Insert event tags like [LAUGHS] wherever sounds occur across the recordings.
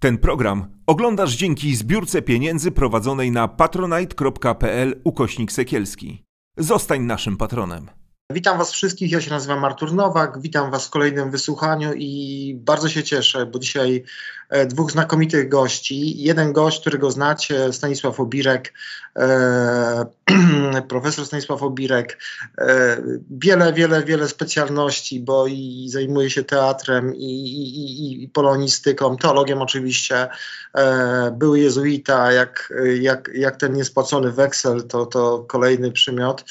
Ten program oglądasz dzięki zbiórce pieniędzy prowadzonej na patronite.pl ukośnik sekielski. Zostań naszym patronem. Witam Was wszystkich, ja się nazywam Artur Nowak, witam Was w kolejnym wysłuchaniu i bardzo się cieszę, bo dzisiaj e, dwóch znakomitych gości. Jeden gość, którego znacie, Stanisław Obirek, e, [CLEARS THROAT] profesor Stanisław Obirek, e, wiele, wiele, wiele specjalności, bo i zajmuje się teatrem i, i, i polonistyką, teologiem oczywiście, był jezuita, jak, jak, jak ten niespłacony weksel, to, to kolejny przymiot.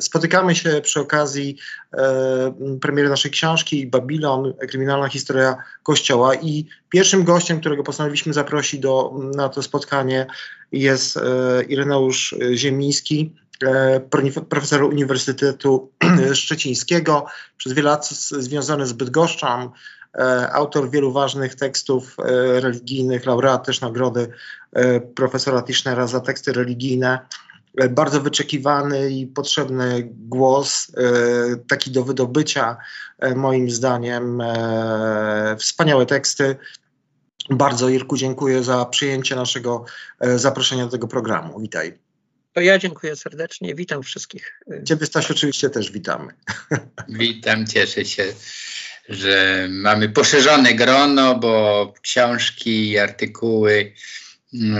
Spotykamy się przy okazji e, premiery naszej książki Babilon, kryminalna historia Kościoła i pierwszym gościem, którego postanowiliśmy zaprosić do, na to spotkanie jest e, Ireneusz Ziemiński, e, profesor Uniwersytetu [CLEARS THROAT] Szczecińskiego, przez wiele lat związany z Bydgoszczą, e, autor wielu ważnych tekstów religijnych, laureat też nagrody profesora Tischnera za teksty religijne. Bardzo wyczekiwany i potrzebny głos, taki do wydobycia, moim zdaniem. Wspaniałe teksty, bardzo Irku dziękuję za przyjęcie naszego e, zaproszenia do tego programu. Witaj. To ja dziękuję serdecznie, witam wszystkich. Ciebie Stasiu oczywiście też witamy. [LAUGHS] Witam, cieszę się, że mamy poszerzone grono, bo książki i artykuły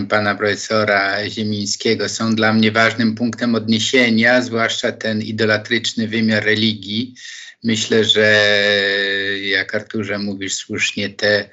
pana profesora Ziemińskiego są dla mnie ważnym punktem odniesienia, zwłaszcza ten idolatryczny wymiar religii. Myślę, że jak Arturze mówisz słusznie, te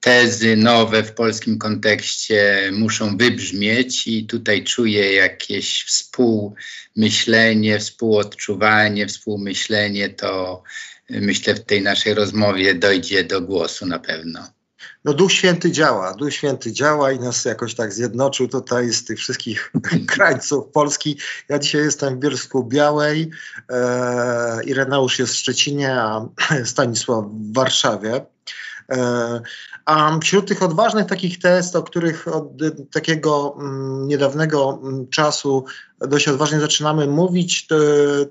tezy nowe w polskim kontekście muszą wybrzmieć i tutaj czuję jakieś współmyślenie, współodczuwanie, współmyślenie, to myślę w tej naszej rozmowie dojdzie do głosu na pewno. No Duch Święty działa, Duch Święty działa i nas jakoś tak zjednoczył tutaj z tych wszystkich [LAUGHS] krańców Polski. Ja dzisiaj jestem w Bielsku Białej, e, Ireneusz jest w Szczecinie, a [CLEARS THROAT] Stanisław w Warszawie. E, a wśród tych odważnych takich test, o których od takiego mm, niedawnego mm, czasu dość odważnie zaczynamy mówić, to,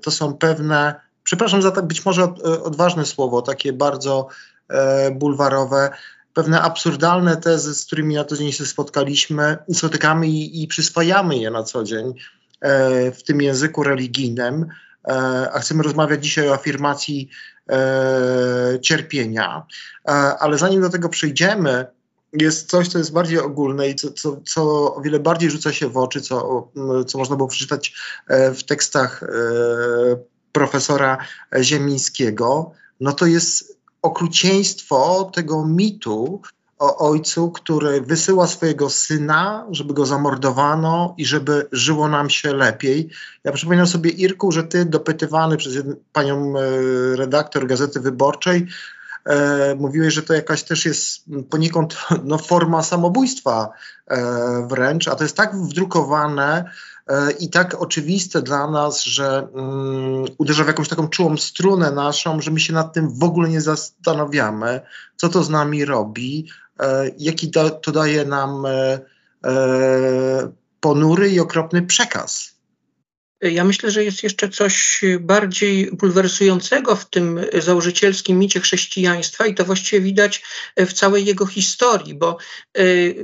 to są pewne, przepraszam za tak być może od, odważne słowo, takie bardzo e, bulwarowe, pewne absurdalne tezy, z którymi na co dzień się spotkaliśmy, spotykamy i, i przyswajamy je na co dzień e, w tym języku religijnym. E, a chcemy rozmawiać dzisiaj o afirmacji e, cierpienia. E, ale zanim do tego przejdziemy, jest coś, co jest bardziej ogólne i co, co, co o wiele bardziej rzuca się w oczy, co, co można było przeczytać w tekstach profesora Ziemińskiego, no to jest okrucieństwo tego mitu, o ojcu, który wysyła swojego syna, żeby go zamordowano i żeby żyło nam się lepiej. Ja przypominam sobie, Irku, że ty dopytywany przez panią e, redaktor Gazety Wyborczej, e, mówiłeś, że to jakaś też jest poniekąd no, forma samobójstwa e, wręcz, a to jest tak wdrukowane i tak oczywiste dla nas, że mm, uderza w jakąś taką czułą strunę naszą, że my się nad tym w ogóle nie zastanawiamy, co to z nami robi, E, jaki to, to daje nam e, e, ponury i okropny przekaz. Ja myślę, że jest jeszcze coś bardziej bulwersującego w tym założycielskim micie chrześcijaństwa i to właściwie widać w całej jego historii, bo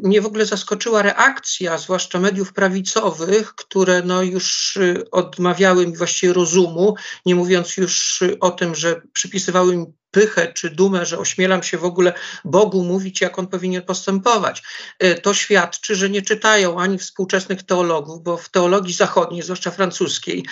mnie w ogóle zaskoczyła reakcja, zwłaszcza mediów prawicowych, które no już odmawiały mi właściwie rozumu, nie mówiąc już o tym, że przypisywały mi pychę czy dumę, że ośmielam się w ogóle Bogu mówić, jak on powinien postępować. E, to świadczy, że nie czytają ani współczesnych teologów, bo w teologii zachodniej, zwłaszcza francuskiej,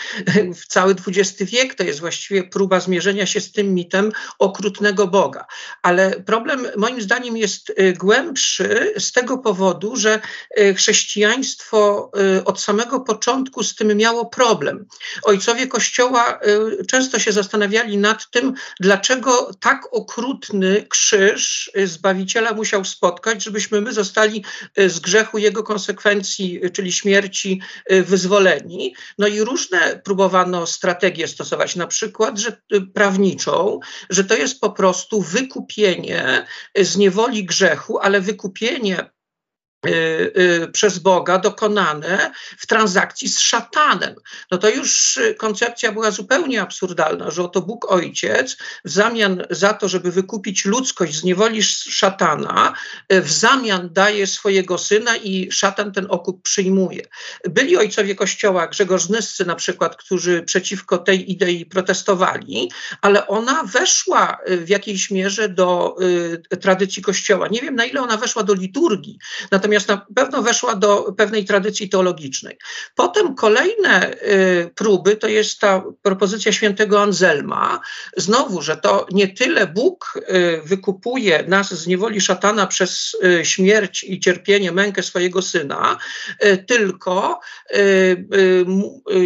w cały XX wiek to jest właściwie próba zmierzenia się z tym mitem okrutnego Boga. Ale problem moim zdaniem jest e, głębszy z tego powodu, że e, chrześcijaństwo od samego początku z tym miało problem. Ojcowie Kościoła często się zastanawiali nad tym, dlaczego tak okrutny krzyż Zbawiciela musiał spotkać, żebyśmy my zostali e, z grzechu jego konsekwencji, e, czyli śmierci, wyzwoleni. No i różne próbowano strategie stosować, na przykład, że prawniczą, że to jest po prostu wykupienie z niewoli grzechu, ale wykupienie Y, y, przez Boga dokonane w transakcji z szatanem. No to już y, koncepcja była zupełnie absurdalna, że oto Bóg Ojciec w zamian za to, żeby wykupić ludzkość z niewoli szatana, w zamian daje swojego syna i szatan ten okup przyjmuje. Byli ojcowie Kościoła, Grzegorz Nyscy na przykład, którzy przeciwko tej idei protestowali, ale ona weszła w jakiejś mierze do y, tradycji Kościoła. Nie wiem, na ile ona weszła do liturgii, natomiast natomiast na pewno weszła do pewnej tradycji teologicznej. Potem kolejne y, próby to jest ta propozycja świętego Anselma, znowu, że to nie tyle Bóg y, wykupuje nas z niewoli szatana przez y, śmierć i cierpienie, mękę swojego syna, tylko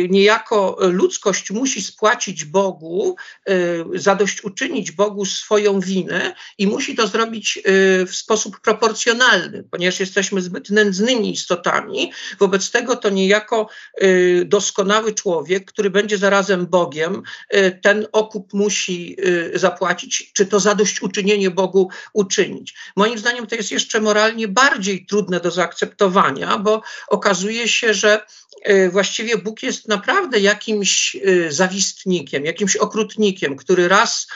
niejako ludzkość musi spłacić Bogu, zadośćuczynić Bogu swoją winę i musi to zrobić w sposób proporcjonalny, ponieważ jesteśmy jesteśmy zbyt nędznymi istotami. Wobec tego to niejako y, doskonały człowiek, który będzie zarazem Bogiem, y, ten okup musi y, zapłacić, czy to zadośćuczynienie Bogu uczynić. Moim zdaniem to jest jeszcze moralnie bardziej trudne do zaakceptowania, bo okazuje się, że właściwie Bóg jest naprawdę jakimś zawistnikiem, jakimś okrutnikiem, który raz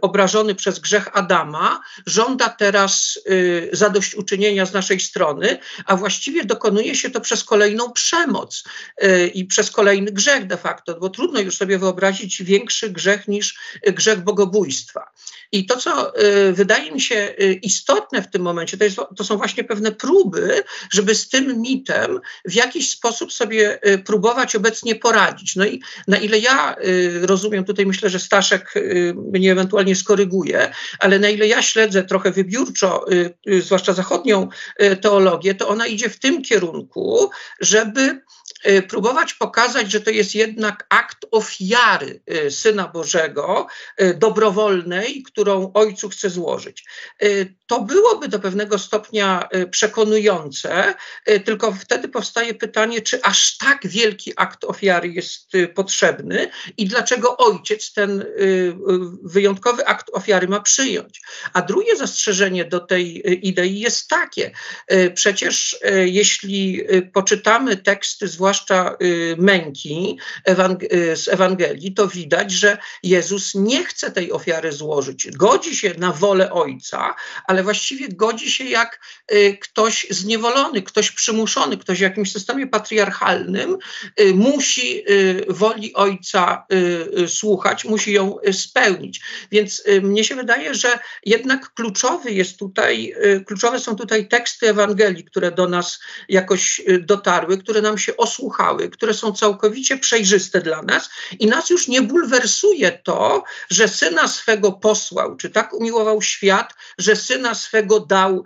obrażony przez grzech Adama żąda teraz zadośćuczynienia z naszej strony, a właściwie dokonuje się to przez kolejną przemoc i przez kolejny grzech de facto, bo trudno już sobie wyobrazić większy grzech niż grzech bogobójstwa. I to, co wydaje mi się istotne w tym momencie, to, jest, to są właśnie pewne próby, żeby z tym mitem w jakiś sposób sobie próbować obecnie poradzić. No i na ile ja rozumiem, tutaj myślę, że Staszek mnie ewentualnie skoryguje, ale na ile ja śledzę trochę wybiórczo, zwłaszcza zachodnią teologię, to ona idzie w tym kierunku, żeby próbować pokazać, że to jest jednak akt ofiary Syna Bożego, dobrowolnej, którą Ojcu chce złożyć. To byłoby do pewnego stopnia przekonujące, tylko wtedy powstaje pytanie, czy aż tak wielki akt ofiary jest y, potrzebny i dlaczego ojciec ten y, y, wyjątkowy akt ofiary ma przyjąć. A drugie zastrzeżenie do tej idei jest takie: przecież jeśli poczytamy teksty, zwłaszcza męki z Ewangelii, to widać, że Jezus nie chce tej ofiary złożyć. Godzi się na wolę ojca, ale właściwie godzi się jak ktoś zniewolony, ktoś przymuszony, ktoś w jakimś systemie patriarchalnym Y, musi y, woli ojca y, słuchać, musi ją spełnić. Więc mnie się wydaje, że jednak kluczowy jest tutaj, kluczowe są tutaj teksty Ewangelii, które do nas jakoś dotarły, które nam się osłuchały, które są całkowicie przejrzyste dla nas i nas już nie bulwersuje to, że syna swego posłał, czy tak umiłował świat, że syna swego dał,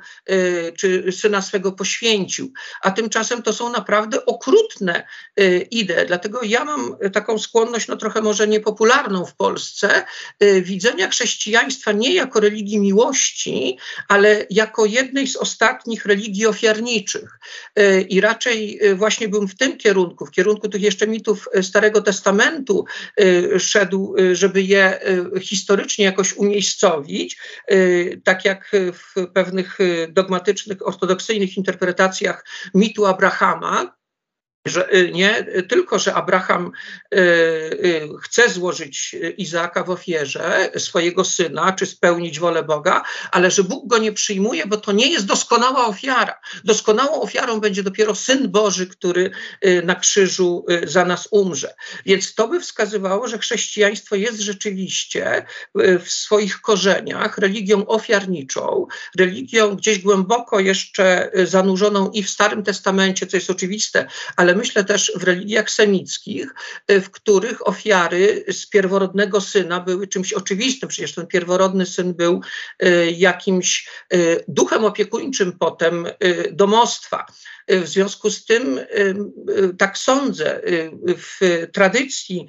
czy syna swego poświęcił. A tymczasem to są naprawdę okrutne y, idee. Dlatego ja mam taką skłonność, no trochę może niepopularną w Polsce, y, widzenia chrześcijaństwa nie jako religii miłości, ale jako jednej z ostatnich religii ofiarniczych. Y, I raczej właśnie bym w tym kierunku, w kierunku tych jeszcze mitów Starego Testamentu szedł, żeby je historycznie jakoś umiejscowić, tak jak w pewnych dogmatycznych, ortodoksyjnych interpretacjach mitu Abrahama, że y, nie tylko, że Abraham y, y, chce złożyć Izaaka w ofierze, swojego syna, czy spełnić wolę Boga, ale że Bóg go nie przyjmuje, bo to nie jest doskonała ofiara. Doskonałą ofiarą będzie dopiero Syn Boży, który na krzyżu za nas umrze. Więc to by wskazywało, że chrześcijaństwo jest rzeczywiście w swoich korzeniach religią ofiarniczą, religią gdzieś głęboko jeszcze zanurzoną i w Starym Testamencie, co jest oczywiste, ale myślę też w religiach semickich, y, w których ofiary z pierworodnego syna były czymś oczywistym. Przecież ten pierworodny syn był y, jakimś y, duchem opiekuńczym potem domostwa. W związku z tym, tak sądzę, w tradycji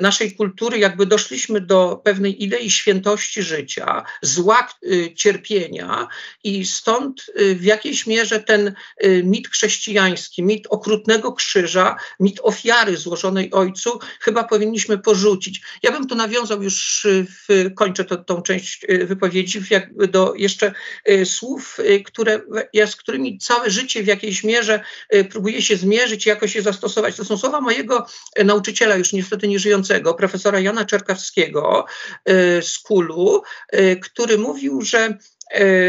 naszej kultury jakby doszliśmy do pewnej idei świętości życia, zła cierpienia i stąd w jakiejś mierze ten mit chrześcijański, mit okrutnego krzyża, mit ofiary złożonej ojcu chyba powinniśmy porzucić. Ja bym tu nawiązał już, w, kończę to, tą część wypowiedzi, do jeszcze słów, które, ja, z którymi całe życie w jakiejś mierze próbuję się zmierzyć i jakoś je zastosować. To są słowa mojego nauczyciela, już niestety nieżyjącego, profesora Jana Czerkawskiego z Kulu, który mówił, że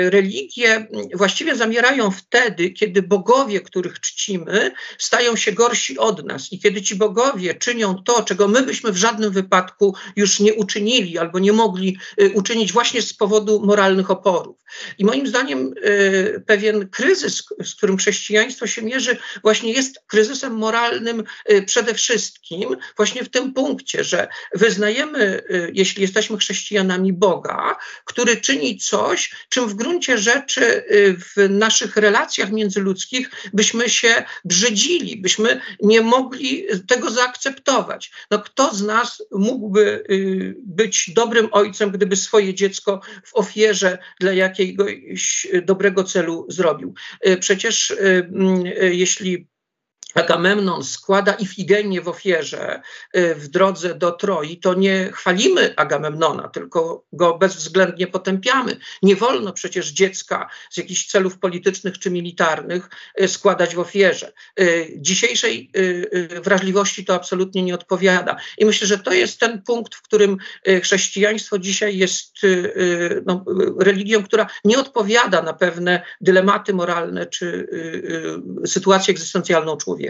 religie właściwie zamierają wtedy, kiedy bogowie, których czcimy, stają się gorsi od nas i kiedy ci bogowie czynią to, czego my byśmy w żadnym wypadku już nie uczynili albo nie mogli e, uczynić właśnie z powodu moralnych oporów. I moim zdaniem e, pewien kryzys, z którym chrześcijaństwo się mierzy, właśnie jest kryzysem moralnym przede wszystkim właśnie w tym punkcie, że wyznajemy, jeśli jesteśmy chrześcijanami Boga, który czyni coś, czym w gruncie rzeczy y, w naszych relacjach międzyludzkich byśmy się brzydzili, byśmy nie mogli tego zaakceptować. No, kto z nas mógłby y, być dobrym ojcem, gdyby swoje dziecko w ofierze dla jakiegoś dobrego celu zrobił? Y, przecież mm, jeśli Agamemnon składa Ifigenię w ofierze y, w drodze do Troi, to nie chwalimy Agamemnona, tylko go bezwzględnie potępiamy. Nie wolno przecież dziecka z jakichś celów politycznych czy militarnych y, składać w ofierze. Y, dzisiejszej wrażliwości to absolutnie nie odpowiada. I myślę, że to jest ten punkt, w którym chrześcijaństwo dzisiaj jest no, religią, która nie odpowiada na pewne dylematy moralne czy sytuację egzystencjalną człowieka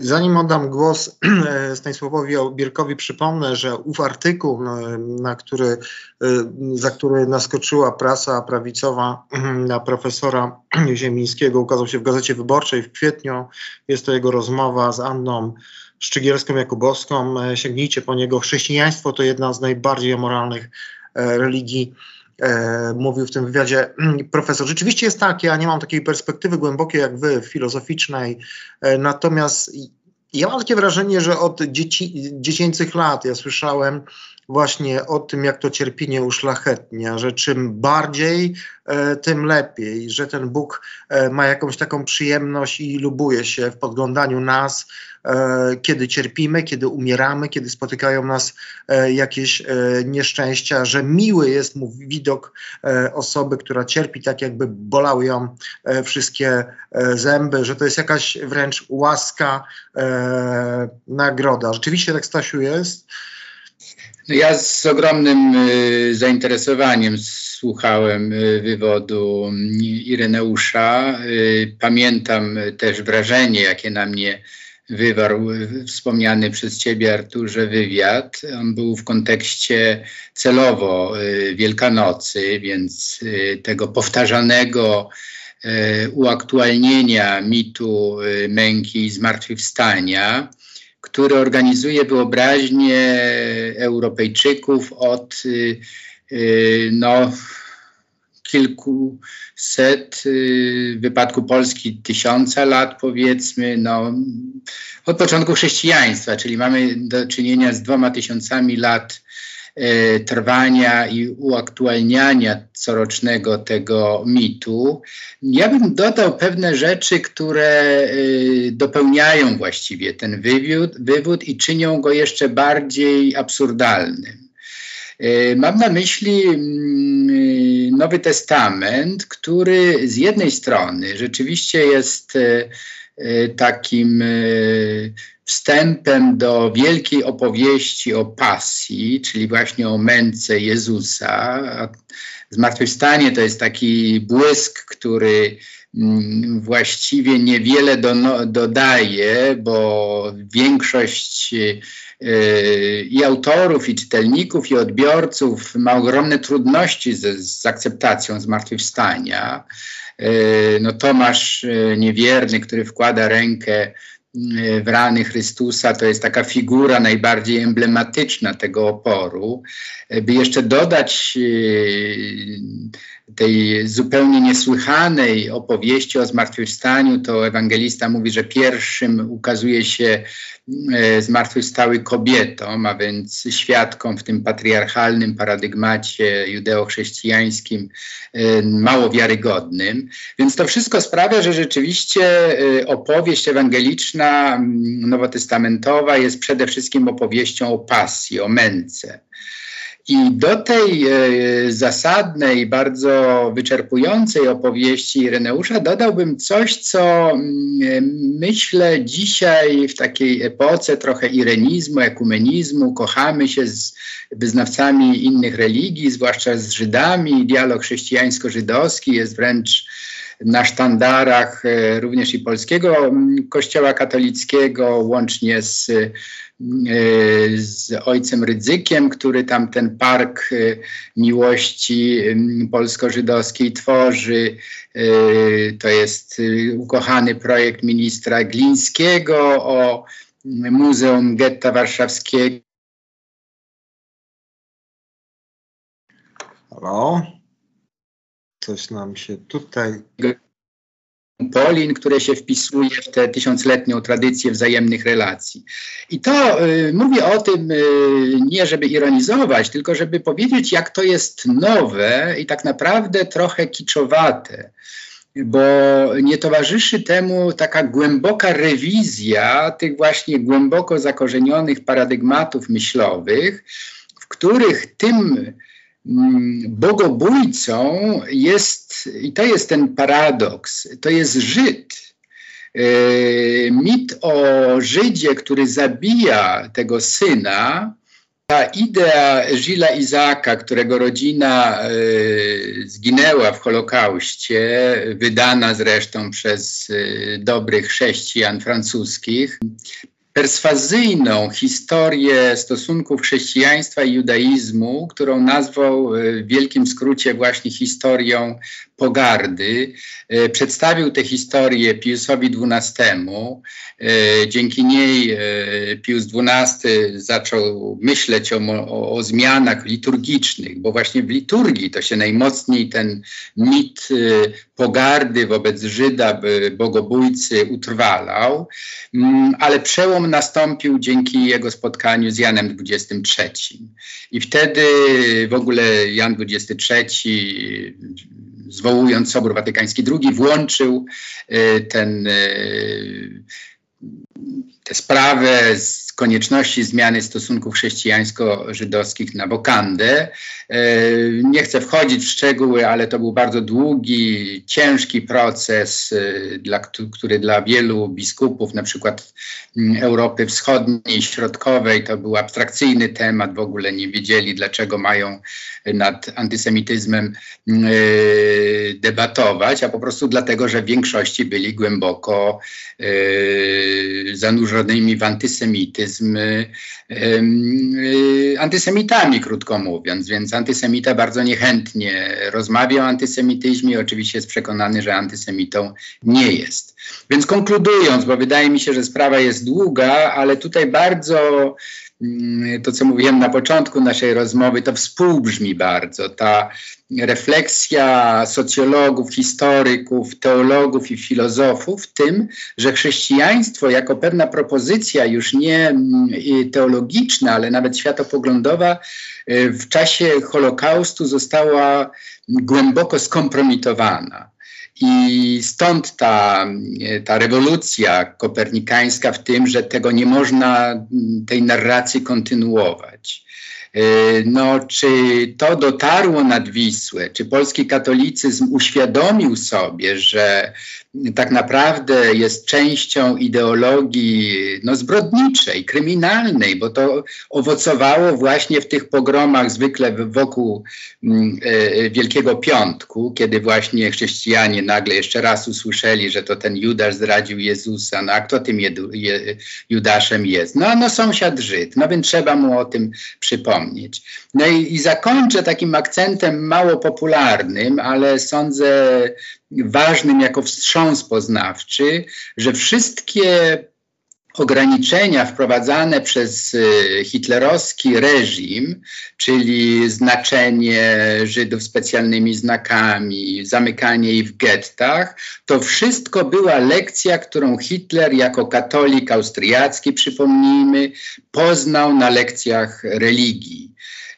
Zanim oddam głos [CLEARS THROAT] e, Stanisławowi Bierkowi, przypomnę, że ów artykuł, e, na który, e, za który naskoczyła prasa prawicowa [CLEARS THROAT] na profesora [CLEARS THROAT] Ziemińskiego, ukazał się w Gazecie Wyborczej w kwietniu. Jest to jego rozmowa z Anną Szczygielską-Jakubowską. Sięgnijcie po niego. Chrześcijaństwo to jedna z najbardziej amoralnych religii mówił w tym wywiadzie [CLEARS THROAT] profesor. Rzeczywiście jest tak, ja nie mam takiej perspektywy głębokiej jak wy, filozoficznej, e, natomiast ja mam takie wrażenie, że od dzieci, dziecięcych lat ja słyszałem właśnie o tym, jak to cierpienie uszlachetnia, że czym bardziej, e, tym lepiej, że ten Bóg e, ma jakąś taką przyjemność i lubuje się w podglądaniu nas, e, kiedy cierpimy, kiedy umieramy, kiedy spotykają nas e, jakieś e, nieszczęścia, że miły jest mu widok e, osoby, która cierpi tak, jakby bolały ją wszystkie zęby, że to jest jakaś wręcz łaska, nagroda. Rzeczywiście tak, Stasiu, jest. Ja z ogromnym y, zainteresowaniem słuchałem y, wywodu mm, Ireneusza. Y, pamiętam też wrażenie, jakie na mnie wywarł wspomniany przez Ciebie, Arturze, wywiad. On był w kontekście celowo Wielkanocy, więc tego powtarzanego uaktualnienia mitu męki i zmartwychwstania który organizuje wyobraźnię Europejczyków od y, y, no, kilkuset, y, w wypadku Polski tysiąca lat powiedzmy, no, od początku chrześcijaństwa, czyli mamy do czynienia z dwoma tysiącami lat trwania i uaktualniania corocznego tego mitu. Ja bym dodał pewne rzeczy, które e, dopełniają właściwie ten wywód, wywód i czynią go jeszcze bardziej absurdalnym. E, mam na myśli mm, Nowy Testament, który z jednej strony rzeczywiście jest takim wstępem do wielkiej opowieści o pasji, czyli właśnie o męce Jezusa. Zmartwychwstanie to jest taki błysk, który mm, właściwie niewiele do, dodaje, bo większość yy, i autorów, i czytelników, i odbiorców ma ogromne trudności z akceptacją zmartwychwstania. Yy, no Tomasz yy, Niewierny, który wkłada rękę w rany Chrystusa to jest taka figura najbardziej emblematyczna tego oporu. By jeszcze dodać tej zupełnie niesłychanej opowieści o zmartwychwstaniu, to ewangelista mówi, że pierwszym ukazuje się e, zmartwychwstały kobietą, a więc świadką w tym patriarchalnym paradygmacie judeo-chrześcijańskim e, mało wiarygodnym. Więc to wszystko sprawia, że rzeczywiście e, opowieść ewangeliczna, nowotestamentowa jest przede wszystkim opowieścią o pasji, o męce. I do tej e, zasadnej, bardzo wyczerpującej opowieści Ireneusza dodałbym coś, co mm, myślę dzisiaj w takiej epoce trochę irenizmu, ekumenizmu, kochamy się z wyznawcami innych religii, zwłaszcza z Żydami. Dialog chrześcijańsko-żydowski jest wręcz na sztandarach e, również i polskiego mm, kościoła katolickiego, łącznie z z ojcem Rydzykiem, który tam ten park e, miłości polsko-żydowskiej tworzy. E, to jest ukochany projekt ministra Glińskiego o Muzeum Getta Warszawskiego. Halo? Coś nam się tutaj Polin, które się wpisuje w tę tysiącletnią tradycję wzajemnych relacji. I to y, mówię o tym y, nie, żeby ironizować, tylko żeby powiedzieć, jak to jest nowe i tak naprawdę trochę kiczowate bo nie towarzyszy temu taka głęboka rewizja tych właśnie głęboko zakorzenionych paradygmatów myślowych, w których tym bogobójcą jest, i to jest ten paradoks, to jest Żyd. E, mit o Żydzie, który zabija tego syna, ta idea Żila Izaka, którego rodzina e, zginęła w Holokauście, wydana zresztą przez e, dobrych chrześcijan francuskich, perswazyjną historię stosunków chrześcijaństwa i judaizmu, którą nazwał e, w wielkim skrócie właśnie historią pogardy. E, przedstawił tę historię Piusowi XII. E, dzięki niej Pius XII zaczął myśleć o, o, o zmianach liturgicznych, bo właśnie w liturgii to się najmocniej ten mit pogardy wobec Żyda, bogobójcy utrwalał, mm, ale przełom nastąpił dzięki jego spotkaniu z Janem XXIII. I wtedy w ogóle Jan XXIII zwołując Sobór Watykański II włączył y, ten y, tę sprawę z konieczności zmiany stosunków chrześcijańsko-żydowskich na wokandę. E, nie chcę wchodzić w szczegóły, ale to był bardzo długi, ciężki proces, e, który dla wielu biskupów, na przykład Europy Wschodniej, Środkowej, to był abstrakcyjny temat, w ogóle nie wiedzieli, dlaczego mają nad antysemityzmem e, debatować, a po prostu dlatego, że w większości byli głęboko zanurzonymi w antysemityzm, antysemitami, krótko mówiąc, więc antysemita bardzo niechętnie rozmawia o antysemityzmie, oczywiście jest przekonany, że antysemitą nie jest. Więc konkludując, bo wydaje mi się, że sprawa jest długa, ale tutaj bardzo Mm, to, co mówiłem na początku naszej rozmowy, to współbrzmi bardzo. Ta refleksja socjologów, historyków, teologów i filozofów w tym, że chrześcijaństwo jako pewna propozycja już nie mm, teologiczna, ale nawet światopoglądowa y, w czasie Holokaustu została głęboko skompromitowana. I stąd ta, ta rewolucja kopernikańska w tym, że tego nie można, tej narracji kontynuować. E, no, czy to dotarło nad Wisłę? Czy polski katolicyzm uświadomił sobie, że tak naprawdę jest częścią ideologii no, zbrodniczej, kryminalnej, bo to owocowało właśnie w tych pogromach zwykle wokół e, Wielkiego Piątku, kiedy właśnie chrześcijanie nagle jeszcze raz usłyszeli, że to ten Judasz zdradził Jezusa, no a kto tym jedu, je, Judaszem jest? No, no sąsiad Żyd, no więc trzeba mu o tym przypomnieć. No i, i zakończę takim akcentem mało popularnym, ale sądzę ważnym jako wstrząs poznawczy, że wszystkie ograniczenia wprowadzane przez hitlerowski reżim, czyli znaczenie Żydów specjalnymi znakami, zamykanie ich w gettach, to wszystko była lekcja, którą Hitler jako katolik austriacki, przypomnijmy, poznał na lekcjach religii.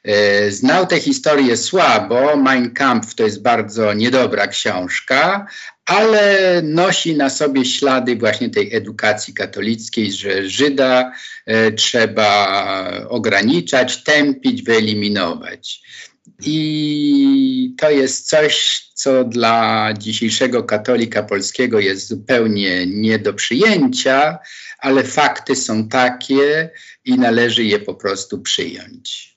E, znał tę historię słabo. Mein Kampf to jest bardzo niedobra książka, ale nosi na sobie ślady właśnie tej edukacji katolickiej, że Żyda e, trzeba ograniczać, tępić, wyeliminować. I to jest coś, co dla dzisiejszego katolika polskiego jest zupełnie nie do przyjęcia, ale fakty są takie i należy je po prostu przyjąć.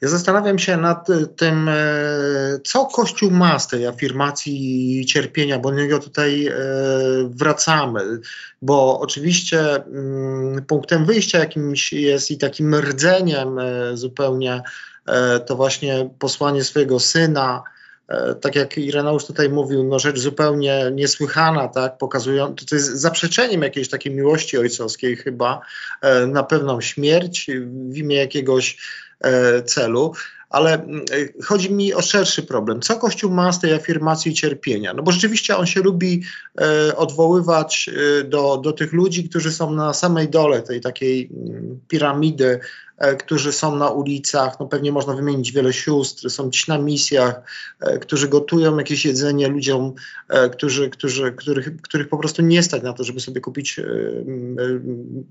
Ja zastanawiam się nad e, tym, e, co Kościół ma z tej afirmacji cierpienia, bo do niego tutaj e, wracamy, bo oczywiście mm, punktem wyjścia jakimś jest i takim rdzeniem zupełnie to właśnie posłanie swojego syna, tak jak Ireneusz tutaj mówił, no rzecz zupełnie niesłychana, tak, pokazują, to jest zaprzeczeniem jakiejś takiej miłości ojcowskiej chyba na pewną śmierć w imię jakiegoś celu, ale mm, e, chodzi mi o szerszy problem. Co Kościół ma z tej afirmacji cierpienia? No bo rzeczywiście on się lubi e, odwoływać do, do tych ludzi, którzy są na samej dole tej takiej mm, piramidy, którzy są na ulicach, no pewnie można wymienić wiele sióstr, są dziś na misjach, którzy gotują jakieś jedzenie ludziom, którzy, którzy, których, których po prostu nie stać na to, żeby sobie kupić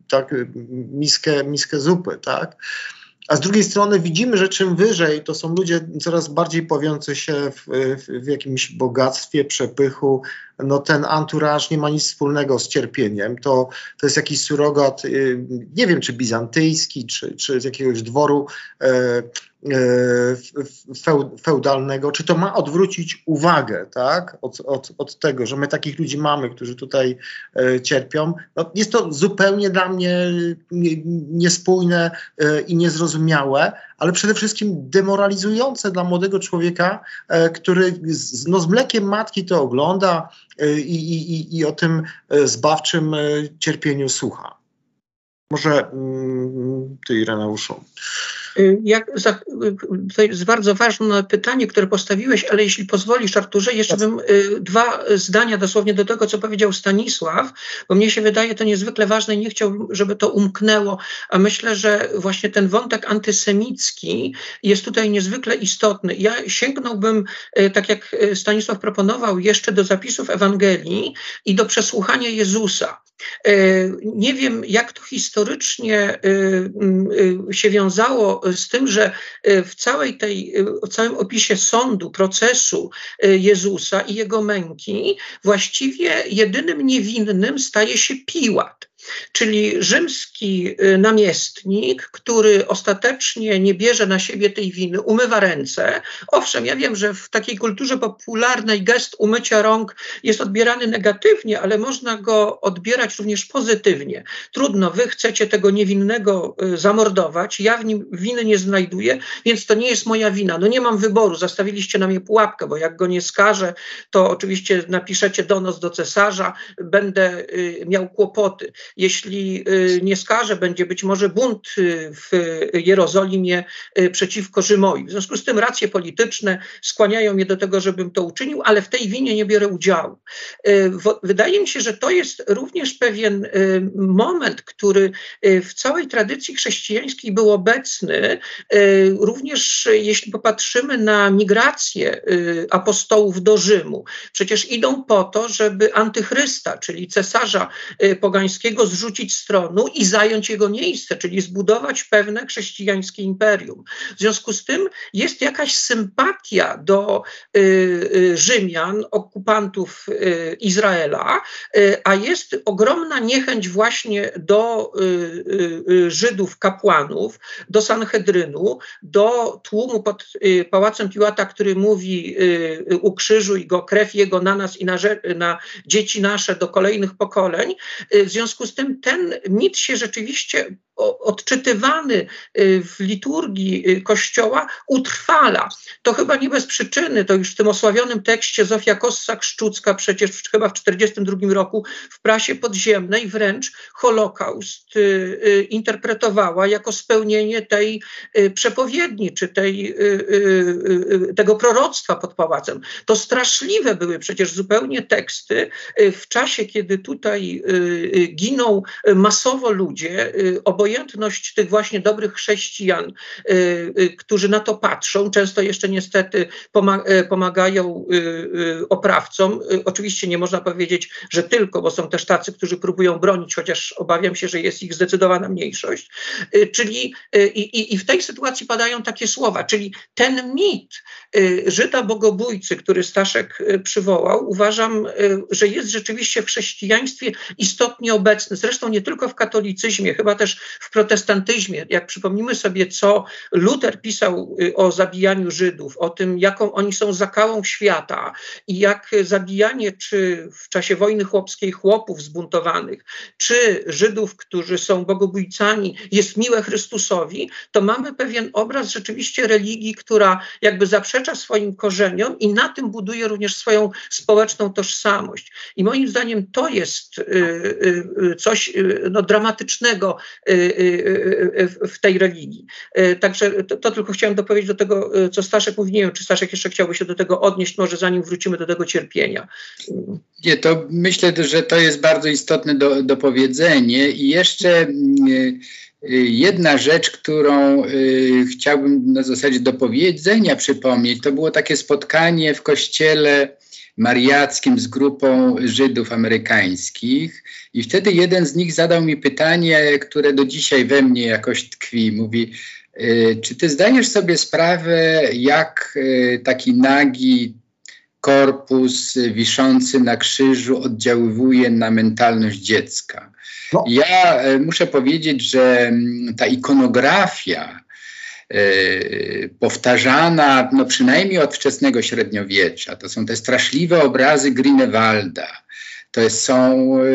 tak, miskę, miskę zupy, tak? A z drugiej strony widzimy, że czym wyżej, to są ludzie coraz bardziej powiący się w, w, w, jakimś bogactwie, przepychu. No ten anturaż nie ma nic wspólnego z cierpieniem. To, to jest jakiś surogat, y, nie wiem czy bizantyjski, czy, czy z jakiegoś dworu E, feudalnego, czy to ma odwrócić uwagę tak, od, od, od tego, że my takich ludzi mamy, którzy tutaj e, cierpią. No, jest to zupełnie dla mnie niespójne e, i niezrozumiałe, ale przede wszystkim demoralizujące dla młodego człowieka, który z, no, z mlekiem matki to ogląda i, i, i o tym zbawczym cierpieniu słucha. Może mm, ty, Ireneuszu. Y, jak za, to jest bardzo ważne pytanie, które postawiłeś, ale jeśli pozwolisz, Arturze, jeszcze bym y, dwa zdania dosłownie do tego, co powiedział Stanisław, bo mnie się wydaje to niezwykle ważne i nie chciałbym, żeby to umknęło, a myślę, że właśnie ten wątek antysemicki jest tutaj niezwykle istotny. Ja sięgnąłbym, y, tak jak Stanisław proponował, jeszcze do zapisów Ewangelii i do przesłuchania Jezusa. Nie wiem, jak to historycznie się wiązało z tym, że e, w całej tej, e, w całym opisie sądu, procesu e, Jezusa i jego męki, właściwie jedynym niewinnym staje się Piłat czyli rzymski y, namiestnik, który ostatecznie nie bierze na siebie tej winy, umywa ręce. Owszem, ja wiem, że w takiej kulturze popularnej gest umycia rąk jest odbierany negatywnie, ale można go odbierać również pozytywnie. Trudno, wy chcecie tego niewinnego y, zamordować, ja w nim winy nie znajduję, więc to nie jest moja wina. No nie mam wyboru, zastawiliście na mnie pułapkę, bo jak go nie skażę, to oczywiście napiszecie donos do cesarza, będę y, miał kłopoty jeśli y, nie skaże, będzie być może bunt y, w Jerozolimie y, przeciwko Rzymowi. W związku z tym racje polityczne skłaniają mnie do tego, żebym to uczynił, ale w tej winie nie biorę udziału. Wydaje mi się, że to jest również pewien moment, który w całej tradycji chrześcijańskiej był obecny, również jeśli popatrzymy na migrację apostołów do Rzymu. Przecież idą po to, żeby antychrysta, czyli cesarza pogańskiego zrzucić z tronu i zająć jego miejsce, czyli zbudować pewne chrześcijańskie imperium. W związku z tym jest jakaś sympatia do y, y, Rzymian, okupantów y, Izraela, y, a jest ogromna niechęć właśnie do y, y, Żydów, kapłanów, do Sanhedrynu, do tłumu pod pałacem Piłata, który mówi ukrzyżuj go, krew jego na nas i na, na dzieci nasze do kolejnych pokoleń. W związku z tym ten mit się rzeczywiście odczytywany y, w liturgii y, Kościoła utrwala. To chyba nie bez przyczyny, to już w tym osławionym tekście Zofia Kossak-Szczucka przecież chyba w 1942 roku w prasie podziemnej wręcz Holokaust y, interpretowała jako spełnienie tej przepowiedni, czy tej, tego proroctwa pod pałacem. To straszliwe były przecież zupełnie teksty w czasie, kiedy tutaj giną masowo ludzie, obojętnie obojętność tych właśnie dobrych chrześcijan, y, y, którzy na to patrzą, często jeszcze niestety y, pomagają oprawcom. Oczywiście nie można powiedzieć, że tylko, bo są też tacy, którzy próbują bronić, chociaż obawiam się, że jest ich zdecydowana mniejszość. Czyli i, i w tej sytuacji padają takie słowa, czyli ten mit Żyda bogobójcy, który Staszek przywołał, uważam, że jest rzeczywiście w chrześcijaństwie istotnie obecny. Zresztą nie tylko w katolicyzmie, chyba też w protestantyzmie, jak przypomnimy sobie, co Luther pisał y, o zabijaniu Żydów, o tym, jaką oni są zakałą świata i jak zabijanie, czy w czasie wojny chłopskiej chłopów zbuntowanych, czy Żydów, którzy są bogobójcami, jest miłe Chrystusowi, to mamy pewien obraz rzeczywiście religii, która jakby zaprzecza swoim korzeniom i na tym buduje również swoją społeczną tożsamość. I moim zdaniem to jest y, y, coś no, dramatycznego w tej religii. Także to, to, tylko chciałem dopowiedzieć do tego, co Staszek mówi. Nie wiem, czy Staszek jeszcze chciałby się do tego odnieść, może zanim wrócimy do tego cierpienia. Nie, to myślę, że to jest bardzo istotne do, do powiedzenia i jeszcze Jedna rzecz, którą y, chciałbym na zasadzie do powiedzenia przypomnieć, to było takie spotkanie w kościele mariackim z grupą Żydów amerykańskich. I wtedy jeden z nich zadał mi pytanie, które do dzisiaj we mnie jakoś tkwi. Mówi, y, czy ty zdajesz sobie sprawę, jak y, taki nagi korpus wiszący na krzyżu oddziaływuje na mentalność dziecka? No. Ja y, muszę powiedzieć, że mm, ta ikonografia, powtarzana no przynajmniej od wczesnego średniowiecza. To są te straszliwe obrazy Grinewalda. To są e,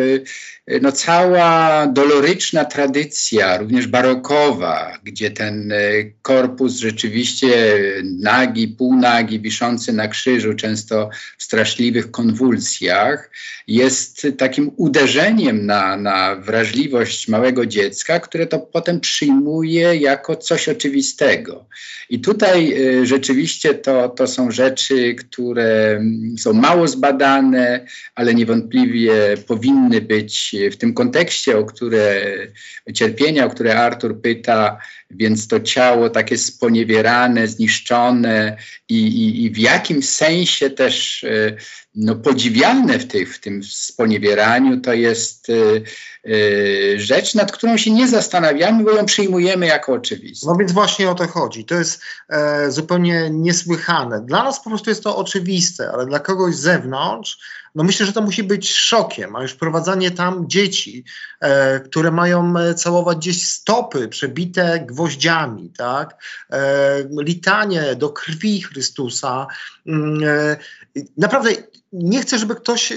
no, cała doloryczna tradycja, również barokowa, gdzie ten e, korpus rzeczywiście nagi, półnagi, wiszący na krzyżu, często w straszliwych konwulsjach, jest takim uderzeniem na, na wrażliwość małego dziecka, które to potem przyjmuje jako coś oczywistego. I tutaj y, rzeczywiście to, to są rzeczy, które są mało zbadane, ale niewątpliwie powinny być w tym kontekście, o które cierpienia, o które Artur pyta, więc to ciało takie sponiewierane, zniszczone i, i, i w jakimś sensie też e, no, podziwialne w, tych, w tym sponiewieraniu, to jest y, y, rzecz, nad którą się nie zastanawiamy, bo ją przyjmujemy jako oczywistą. No więc właśnie o to chodzi. To jest e, zupełnie niesłychane. Dla nas po prostu jest to oczywiste, ale dla kogoś z zewnątrz no myślę, że to musi być szokiem, a już wprowadzanie tam dzieci, e, które mają całować gdzieś stopy przebite gwoździami, tak? E, litanie do krwi Chrystusa. Mm, e, naprawdę nie chcę, żeby ktoś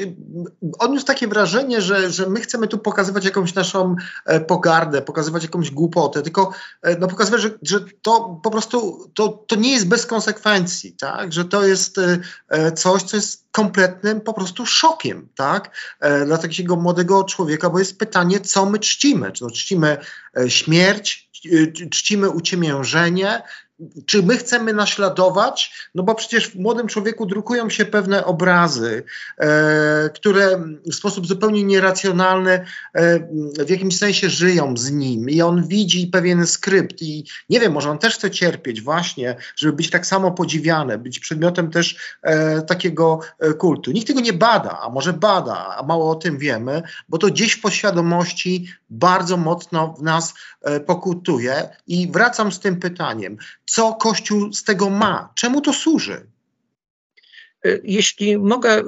odniósł takie wrażenie, że, że my chcemy tu pokazywać jakąś naszą e, pogardę, pokazywać jakąś głupotę, tylko e, no, pokazywać, że, że to po prostu to, to nie jest bez konsekwencji, tak? że to jest e, coś, co jest kompletnym po prostu szokiem tak? dla takiego młodego człowieka, bo jest pytanie, co my czcimy. Czy no, czcimy śmierć, czcimy uciemiężenie, czy my chcemy naśladować? No bo przecież w młodym człowieku drukują się pewne obrazy, e, które w sposób zupełnie nieracjonalny e, w jakimś sensie żyją z nim i on widzi pewien skrypt i nie wiem, może on też chce cierpieć właśnie, żeby być tak samo podziwiany, być przedmiotem też e, takiego e, kultu. Nikt tego nie bada, a może bada, a mało o tym wiemy, bo to gdzieś w podświadomości bardzo mocno w nas e, pokutuje i wracam z tym pytaniem, co Kościół z tego ma? Czemu to służy? jeśli mogę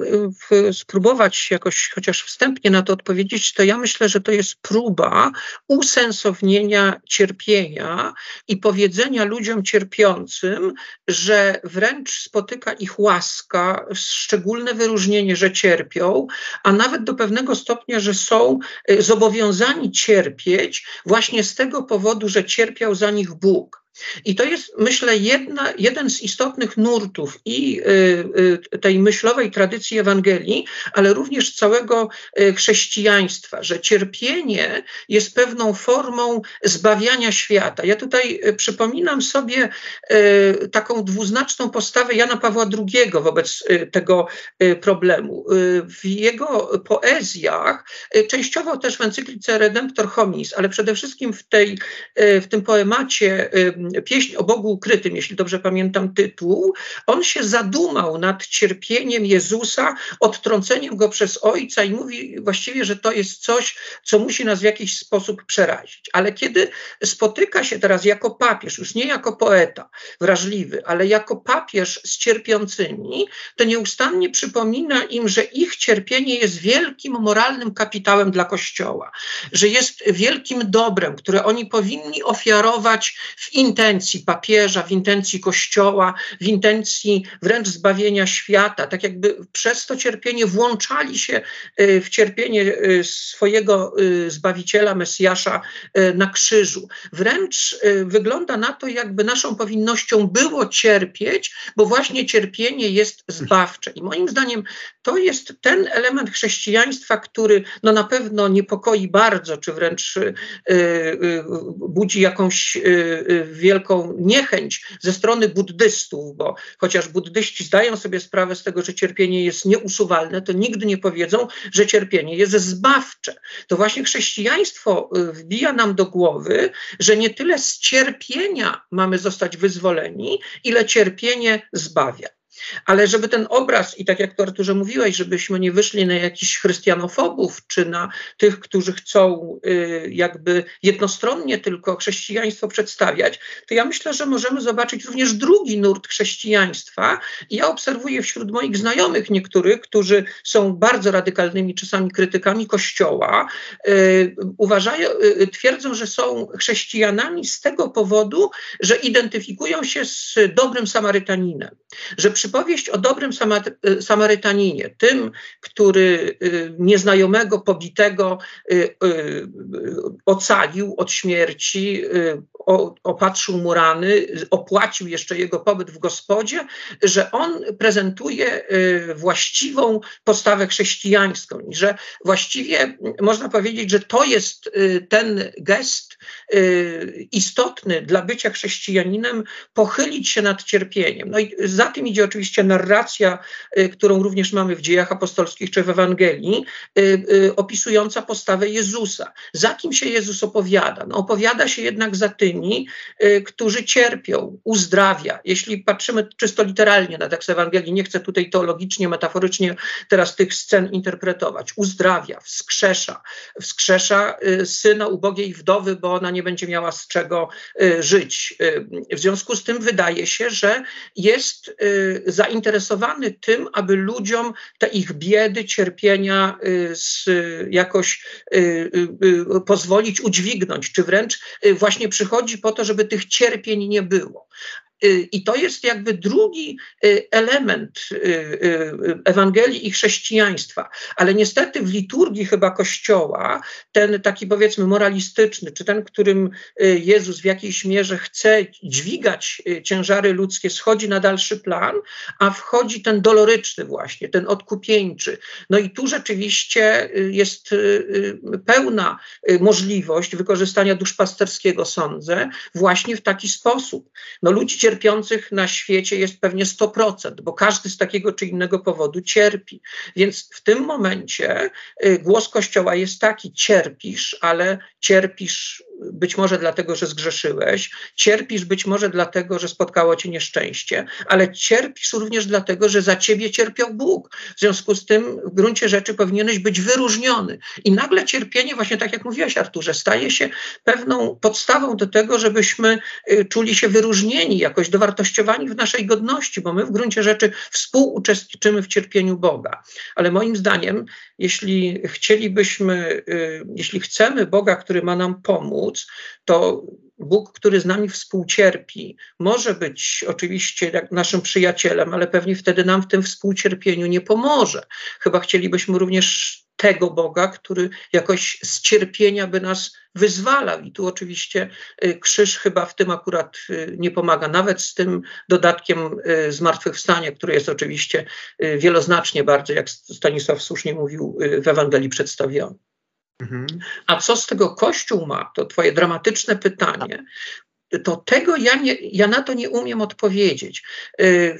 spróbować jakoś chociaż wstępnie na to odpowiedzieć, to ja myślę, że to jest próba usensownienia cierpienia i powiedzenia ludziom cierpiącym, że wręcz spotyka ich łaska, szczególne wyróżnienie, że cierpią, a nawet do pewnego stopnia, że są zobowiązani cierpieć właśnie z tego powodu, że cierpiał za nich Bóg. I to jest, myślę, jedna, jeden z istotnych nurtów i y, y, tej myślowej tradycji Ewangelii, ale również całego y, chrześcijaństwa, że cierpienie jest pewną formą zbawiania świata. Ja tutaj przypominam sobie taką dwuznaczną postawę Jana Pawła II wobec tego problemu. W jego poezjach, częściowo też w encyklice Redemptor Hominis, ale przede wszystkim w, tej, w tym poemacie pieśń o Bogu ukrytym, jeśli dobrze pamiętam tytuł, on się zadumał nad cierpieniem Jezusa, odtrąceniem go przez Ojca i mówi właściwie, że to jest coś, co musi nas w jakiś sposób przerazić. Ale kiedy spotyka się teraz jako papież, już nie jako poeta wrażliwy, ale jako papież z cierpiącymi, to nieustannie przypomina im, że ich cierpienie jest wielkim moralnym kapitałem dla Kościoła, że jest wielkim dobrem, które oni powinni ofiarować w intencji, intencji papieża, w intencji Kościoła, w intencji wręcz zbawienia świata, tak jakby przez to cierpienie włączali się y, w cierpienie y, swojego y, Zbawiciela, Mesjasza na krzyżu. Wręcz wygląda na to, jakby naszą powinnością było cierpieć, bo właśnie cierpienie jest zbawcze. I moim zdaniem to jest ten element chrześcijaństwa, który no na pewno niepokoi bardzo, czy wręcz budzi jakąś wielką wielką niechęć ze strony buddystów, bo chociaż buddyści zdają sobie sprawę z tego, że cierpienie jest nieusuwalne, to nigdy nie powiedzą, że cierpienie jest zbawcze. To właśnie chrześcijaństwo y, wbija nam do głowy, że nie tyle z cierpienia mamy zostać wyzwoleni, ile cierpienie zbawia. Ale żeby ten obraz, i tak jak to Arturze mówiłeś, żebyśmy nie wyszli na jakichś chrystianofobów, czy na tych, którzy chcą y, jakby jednostronnie tylko chrześcijaństwo przedstawiać, to ja myślę, że możemy zobaczyć również drugi nurt chrześcijaństwa. I ja obserwuję wśród moich znajomych niektórych, którzy są bardzo radykalnymi czasami krytykami Kościoła, y, uważają, y, twierdzą, że są chrześcijanami z tego powodu, że identyfikują się z dobrym Samarytaninem, że przy przypowieść o dobrym y, Samarytaninie, tym, który y, nieznajomego, pobitego y, ocalił od śmierci, opatrzył mu rany, opłacił jeszcze jego pobyt w gospodzie, że on prezentuje właściwą postawę chrześcijańską że właściwie można powiedzieć, że to jest ten gest istotny dla bycia chrześcijaninem, pochylić się nad cierpieniem. No i za tym idzie oczywiście oczywiście narracja, y, którą również mamy w dziejach apostolskich czy w Ewangelii, y, y, opisująca postawę Jezusa. Za kim się Jezus opowiada? No, opowiada się jednak za tymi, którzy cierpią, uzdrawia. Jeśli patrzymy czysto literalnie na tekst Ewangelii, nie chcę tutaj teologicznie, metaforycznie teraz tych scen interpretować. Uzdrawia, wskrzesza. Wskrzesza syna ubogiej wdowy, bo ona nie będzie miała z czego żyć. W związku z tym wydaje się, że jest zainteresowany tym, aby ludziom te ich biedy, cierpienia y, z, jakoś y, y, pozwolić udźwignąć, czy wręcz właśnie przychodzi po to, żeby tych cierpień nie było. Y, I to jest jakby drugi y, element y, Ewangelii i chrześcijaństwa. Ale niestety w liturgii chyba Kościoła, ten taki powiedzmy moralistyczny, czy ten, którym Jezus w jakiejś mierze chce dźwigać ciężary ludzkie, schodzi na dalszy plan, a wchodzi ten doloryczny właśnie, ten odkupieńczy. No i tu rzeczywiście jest pełna możliwość wykorzystania duszpasterskiego, sądzę, właśnie w taki sposób. No ludzi cierpiących na świecie jest pewnie 100%, bo każdy z takiego czy innego powodu cierpi. Więc w tym momencie y, głos Kościoła jest taki: cierpisz, ale cierpisz być może dlatego, że zgrzeszyłeś, cierpisz być może dlatego, że spotkało cię nieszczęście, ale cierpisz również dlatego, że za ciebie cierpiał Bóg. W związku z tym w gruncie rzeczy powinieneś być wyróżniony. I nagle cierpienie, właśnie tak jak mówiłaś Arturze, staje się pewną podstawą do tego, żebyśmy y, czuli się wyróżnieni, jakoś dowartościowani w naszej godności, bo my w gruncie rzeczy współuczestniczymy w cierpieniu Boga. Ale moim zdaniem, jeśli chcielibyśmy, y, jeśli chcemy Boga, który ma nam pomóc, to Bóg, który z nami współcierpi, może być oczywiście naszym przyjacielem, ale pewnie wtedy nam w tym współcierpieniu nie pomoże. Chyba chcielibyśmy również tego Boga, który jakoś z cierpienia by nas wyzwalał. I tu oczywiście y, krzyż chyba w tym akurat y, nie pomaga, nawet z tym dodatkiem y, zmartwychwstania, który jest oczywiście wieloznacznie bardzo, jak Stanisław słusznie mówił, w Ewangelii przedstawiony. Mhm. A co z tego Kościół ma? To twoje dramatyczne pytanie to tego ja, nie, ja na to nie umiem odpowiedzieć. Y,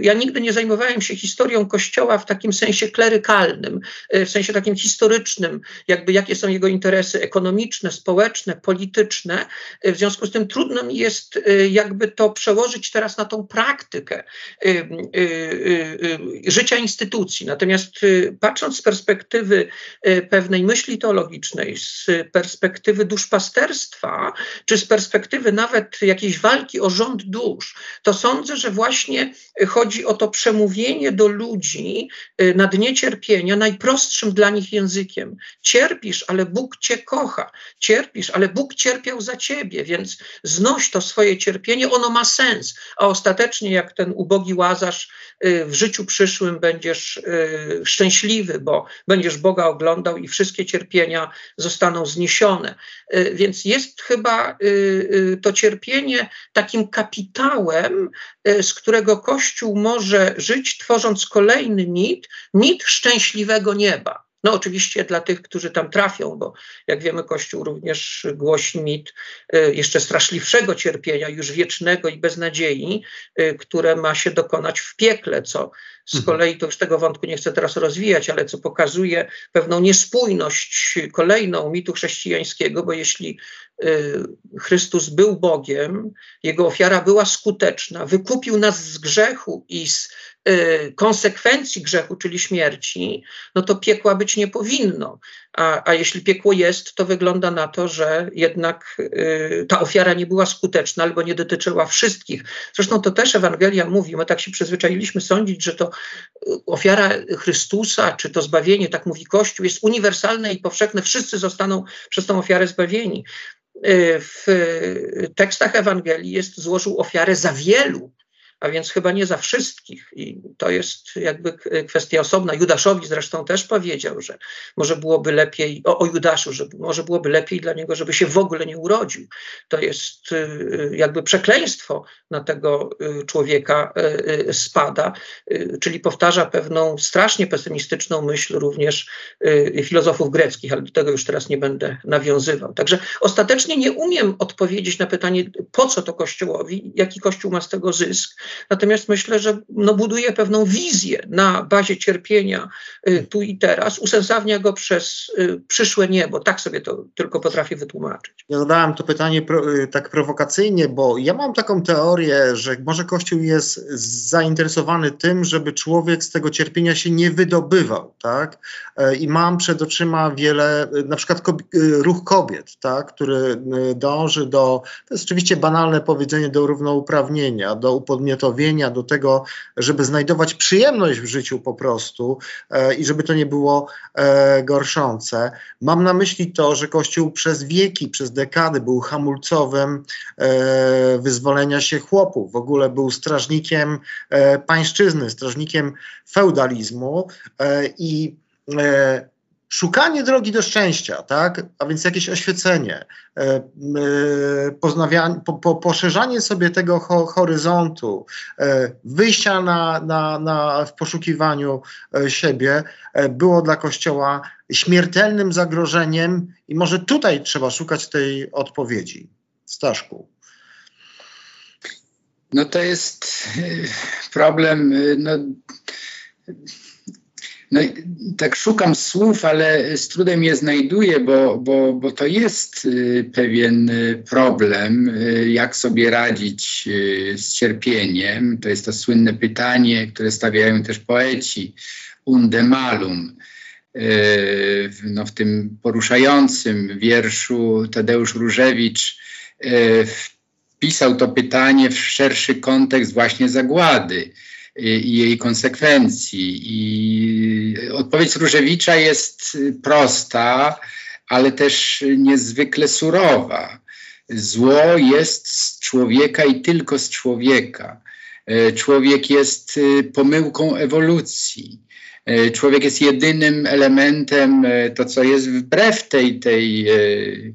ja nigdy nie zajmowałem się historią Kościoła w takim sensie klerykalnym, y, w sensie takim historycznym, jakby jakie są jego interesy ekonomiczne, społeczne, polityczne. Y, w związku z tym trudno mi jest jakby to przełożyć teraz na tą praktykę życia instytucji. Natomiast patrząc z perspektywy pewnej myśli teologicznej, z perspektywy duszpasterstwa, czy z perspektywy perspektywy nawet jakiejś walki o rząd dusz, to sądzę, że właśnie chodzi o to przemówienie do ludzi y, na dnie cierpienia najprostszym dla nich językiem. Cierpisz, ale Bóg cię kocha. Cierpisz, ale Bóg cierpiał za ciebie, więc znoś to swoje cierpienie, ono ma sens. A ostatecznie, jak ten ubogi łazarz y, w życiu przyszłym będziesz y, szczęśliwy, bo będziesz Boga oglądał i wszystkie cierpienia zostaną zniesione. Więc jest chyba to cierpienie takim kapitałem, y, z którego Kościół może żyć, tworząc kolejny mit, mit szczęśliwego nieba. No oczywiście dla tych, którzy tam trafią, bo jak wiemy, Kościół również głosi mit y, jeszcze straszliwszego cierpienia, już wiecznego i bez nadziei, które ma się dokonać w piekle, co z mhm. kolei, to już tego wątku nie chcę teraz rozwijać, ale co pokazuje pewną niespójność kolejną mitu chrześcijańskiego, bo jeśli y, Chrystus był Bogiem, jego ofiara była skuteczna, wykupił nas z grzechu i z konsekwencji grzechu, czyli śmierci, no to piekła być nie powinno. A, a jeśli piekło jest, to wygląda na to, że jednak y, ta ofiara nie była skuteczna albo nie dotyczyła wszystkich. Zresztą to też Ewangelia mówi, my tak się przyzwyczailiśmy sądzić, że to ofiara Chrystusa, czy to zbawienie, tak mówi Kościół, jest uniwersalne i powszechne, wszyscy zostaną przez tą ofiarę zbawieni. Y, w tekstach Ewangelii jest złożył ofiarę za wielu, a więc chyba nie za wszystkich. I to jest jakby kwestia osobna. Judaszowi zresztą też powiedział, że może byłoby lepiej, o, o Judaszu, że może byłoby lepiej dla niego, żeby się w ogóle nie urodził. To jest y, jakby przekleństwo na tego y, człowieka y, spada, czyli powtarza pewną strasznie pesymistyczną myśl również filozofów greckich, ale do tego już teraz nie będę nawiązywał. Także ostatecznie nie umiem odpowiedzieć na pytanie, po co to Kościołowi, jaki Kościół ma z tego zysk, Natomiast myślę, że no, buduje pewną wizję na bazie cierpienia y, tu i teraz, usensownia go przez y, przyszłe niebo. Tak sobie to tylko potrafię wytłumaczyć. Ja zadałem to pytanie pro, y, tak prowokacyjnie, bo ja mam taką teorię, że może Kościół jest zainteresowany tym, żeby człowiek z tego cierpienia się nie wydobywał, tak? E, I mam przed oczyma wiele, na przykład ruch kobiet, tak? który dąży do, to jest oczywiście banalne powiedzenie, do równouprawnienia, do upodmiotowania gotowienia do tego, żeby znajdować przyjemność w życiu po prostu e, i żeby to nie było e, gorszące. Mam na myśli to, że Kościół przez wieki, przez dekady był hamulcowym e, wyzwolenia się chłopów, w ogóle był strażnikiem e, pańszczyzny, strażnikiem feudalizmu e, i e, szukanie drogi do szczęścia, tak? a więc jakieś oświecenie, e, e, po, po, poszerzanie sobie tego ho, horyzontu, e, wyjścia na, na, na, w poszukiwaniu siebie było dla Kościoła śmiertelnym zagrożeniem i może tutaj trzeba szukać tej odpowiedzi. Staszku. No to jest problem no, No, tak szukam słów, ale z trudem je znajduję, bo, bo, bo to jest y, pewien y, problem, y, jak sobie radzić z cierpieniem. To jest to słynne pytanie, które stawiają też poeci. Unde malum. No, w tym poruszającym wierszu Tadeusz Różewicz wpisał to pytanie w szerszy kontekst właśnie zagłady i jej konsekwencji. I odpowiedź Różewicza jest prosta, ale też niezwykle surowa. Zło jest z człowieka i tylko z człowieka. E, człowiek jest e, pomyłką ewolucji. E, człowiek jest jedynym elementem, to co jest wbrew tej, tej Y,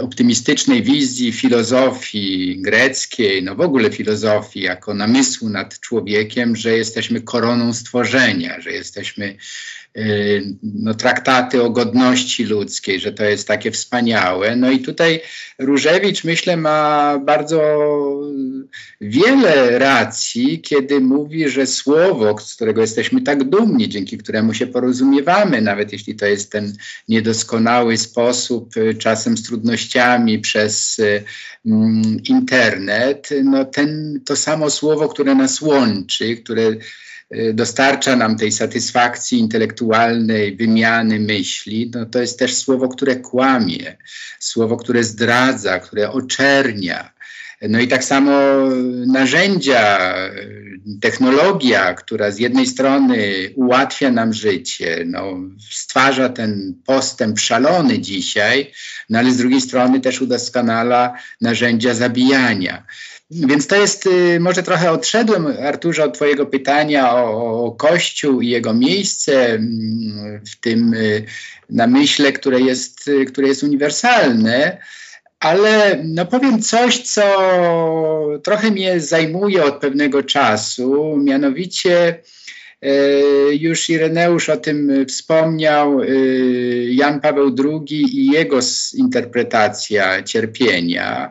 optymistycznej wizji filozofii greckiej, no w ogóle filozofii jako namysłu nad człowiekiem, że jesteśmy koroną stworzenia, że jesteśmy Y, no, traktaty o godności ludzkiej, że to jest takie wspaniałe. No i tutaj Różewicz, myślę, ma bardzo wiele racji, kiedy mówi, że słowo, z którego jesteśmy tak dumni, dzięki któremu się porozumiewamy, nawet jeśli to jest ten niedoskonały sposób, y, czasem z trudnościami przez y, mm, internet, no ten, to samo słowo, które nas łączy, które Y, dostarcza nam tej satysfakcji intelektualnej, wymiany myśli, no to jest też słowo, które kłamie, słowo, które zdradza, które oczernia. No i tak samo narzędzia, technologia, która z jednej strony ułatwia nam życie, no, stwarza ten postęp szalony dzisiaj, no ale z drugiej strony też udoskonala narzędzia zabijania. Więc to jest, y, może trochę odszedłem, Arturze, od Twojego pytania o, o Kościół i jego miejsce mm, w tym y, namyśle, które jest, y, które jest uniwersalne, ale no powiem coś, co trochę mnie zajmuje od pewnego czasu, mianowicie już Ireneusz o tym wspomniał, Jan Paweł II i jego interpretacja cierpienia.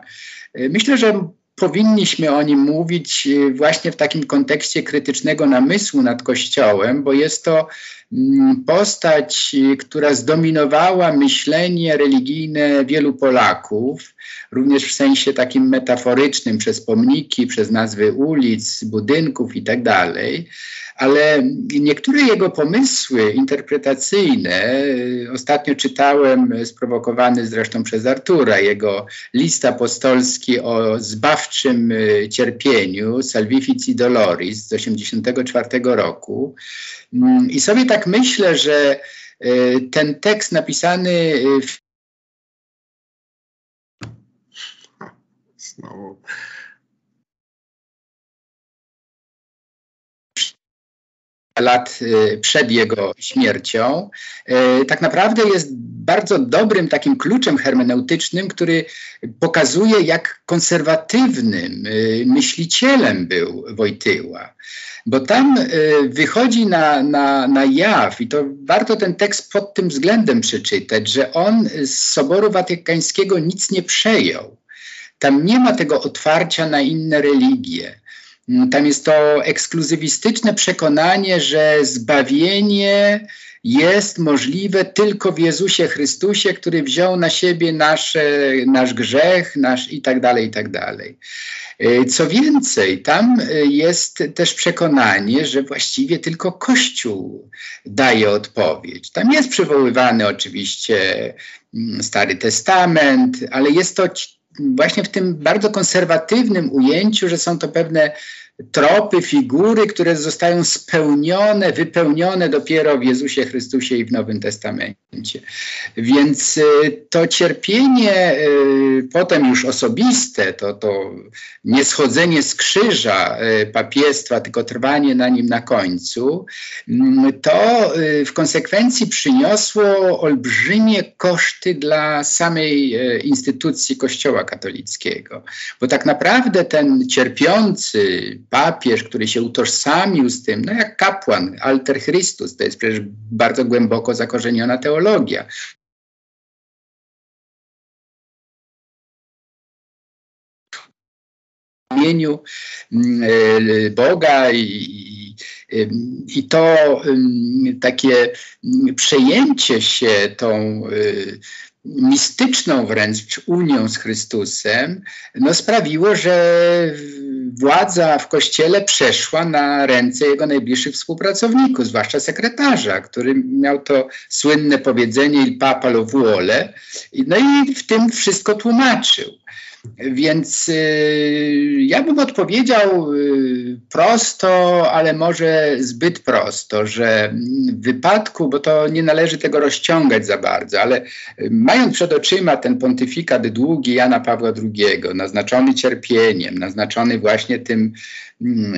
Myślę, że powinniśmy o nim mówić y, właśnie w takim kontekście krytycznego namysłu nad Kościołem, bo jest to mm, postać, y, która zdominowała myślenie religijne wielu Polaków, również w sensie takim metaforycznym, przez pomniki, przez nazwy ulic, budynków itd. Ale niektóre jego pomysły interpretacyjne, ostatnio czytałem, sprowokowany zresztą przez Artura, jego list apostolski o zbawczym e, cierpieniu, Salvifici Doloris z 1984 roku. Mm, I sobie tak myślę, że ten tekst napisany w Znowu. Lat y, przed jego śmiercią, y, tak naprawdę jest bardzo dobrym takim kluczem hermeneutycznym, który pokazuje, jak konserwatywnym y, myślicielem był Wojtyła. Bo tam wychodzi na, na, na jaw, i to warto ten tekst pod tym względem przeczytać, że on z Soboru Watykańskiego nic nie przejął. Tam nie ma tego otwarcia na inne religie. Tam jest to ekskluzywistyczne przekonanie, że zbawienie jest możliwe tylko w Jezusie Chrystusie, który wziął na siebie nasze, nasz grzech nasz i tak dalej, i tak dalej. E, co więcej, tam e, jest też przekonanie, że właściwie tylko Kościół daje odpowiedź. Tam jest przywoływany oczywiście mm, Stary Testament, ale jest to właśnie w tym bardzo konserwatywnym ujęciu, że są to pewne tropy, figury, które zostają spełnione, wypełnione dopiero w Jezusie Chrystusie i w Nowym Testamencie. Więc y, to cierpienie y, potem już osobiste, to, to nie schodzenie z krzyża y, papiestwa, tylko trwanie na nim na końcu, mm, to w konsekwencji przyniosło olbrzymie koszty dla samej instytucji Kościoła katolickiego. Bo tak naprawdę ten cierpiący, papież, który się utożsamił z tym, no jak kapłan, alter Christus, to jest przecież bardzo głęboko zakorzeniona teologia. imieniu mm, e, Boga i, I to takie przejęcie się tą mistyczną wręcz unią z Chrystusem, no sprawiło, że władza w kościele przeszła na ręce jego najbliższych współpracowników, zwłaszcza sekretarza, który miał to słynne powiedzenie il papa lo vuole, no i w tym wszystko tłumaczył. Więc y, ja bym odpowiedział y, prosto, ale może zbyt prosto, że w wypadku, bo to nie należy tego rozciągać za bardzo, ale mając przed oczyma ten pontyfikat długi Jana Pawła II, naznaczony cierpieniem, naznaczony właśnie tym mm,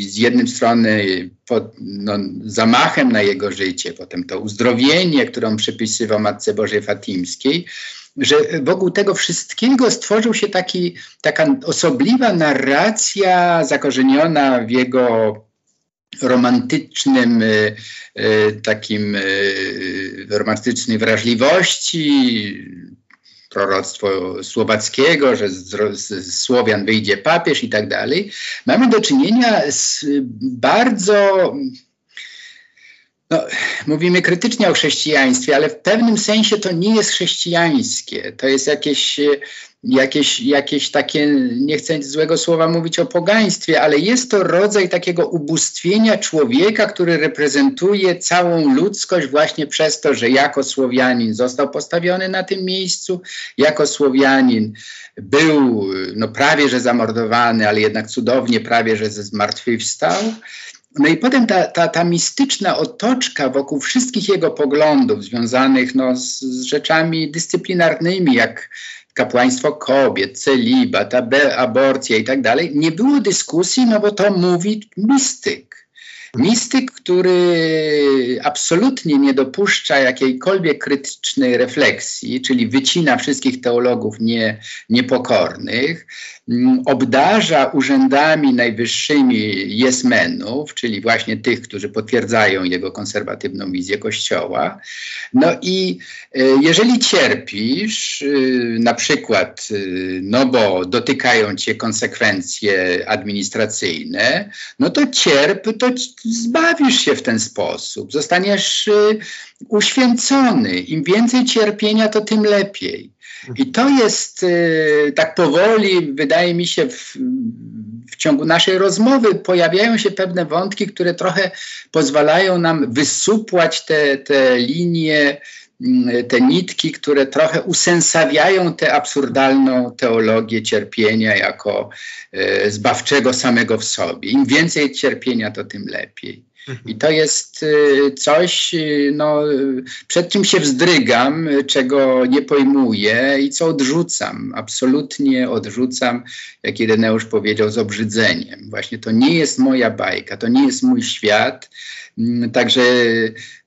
z jednej strony pod, no, zamachem na jego życie, potem to uzdrowienie, które on przypisywał Matce Bożej Fatimskiej, że wokół tego wszystkiego stworzył się taki, taka osobliwa narracja zakorzeniona w jego romantycznym y, y, takim y, romantycznej wrażliwości, proroctwo słowackiego, że z, z, Słowian wyjdzie papież i tak dalej. Mamy do czynienia z bardzo no, mówimy krytycznie o chrześcijaństwie, ale w pewnym sensie to nie jest chrześcijańskie. To jest jakieś, jakieś, jakieś takie, nie chcę złego słowa mówić o pogaństwie, ale jest to rodzaj takiego ubóstwienia człowieka, który reprezentuje całą ludzkość właśnie przez to, że jako Słowianin został postawiony na tym miejscu, jako Słowianin był no, prawie że zamordowany, ale jednak cudownie prawie że zmartwychwstał no i potem ta, ta, ta mistyczna otoczka wokół wszystkich jego poglądów związanych no, z, z rzeczami dyscyplinarnymi, jak kapłaństwo kobiet, celibat, aborcja i tak dalej, nie było dyskusji, no bo to mówi mistyk. Mistyk, który absolutnie nie dopuszcza jakiejkolwiek krytycznej refleksji, czyli wycina wszystkich teologów nie, niepokornych, obdarza urzędami najwyższymi jesmenów, czyli właśnie tych, którzy potwierdzają jego konserwatywną wizję Kościoła. No i e, jeżeli cierpisz, e, na przykład, e, no bo dotykają cię konsekwencje administracyjne, no to cierp, to zbawisz się w ten sposób, zostaniesz uświęcony. Im więcej cierpienia, to tym lepiej. I to jest y, tak powoli, wydaje mi się, w, w, ciągu naszej rozmowy pojawiają się pewne wątki, które trochę pozwalają nam wysupłać te, te linie te nitki, które trochę usensawiają tę absurdalną teologię cierpienia jako e, zbawczego samego w sobie. Im więcej cierpienia, to tym lepiej. I to jest e, coś, e, no, przed czym się wzdrygam, czego nie pojmuję i co odrzucam. Absolutnie odrzucam, jak Ireneusz powiedział, z obrzydzeniem. Właśnie to nie jest moja bajka, to nie jest mój świat. Mm, także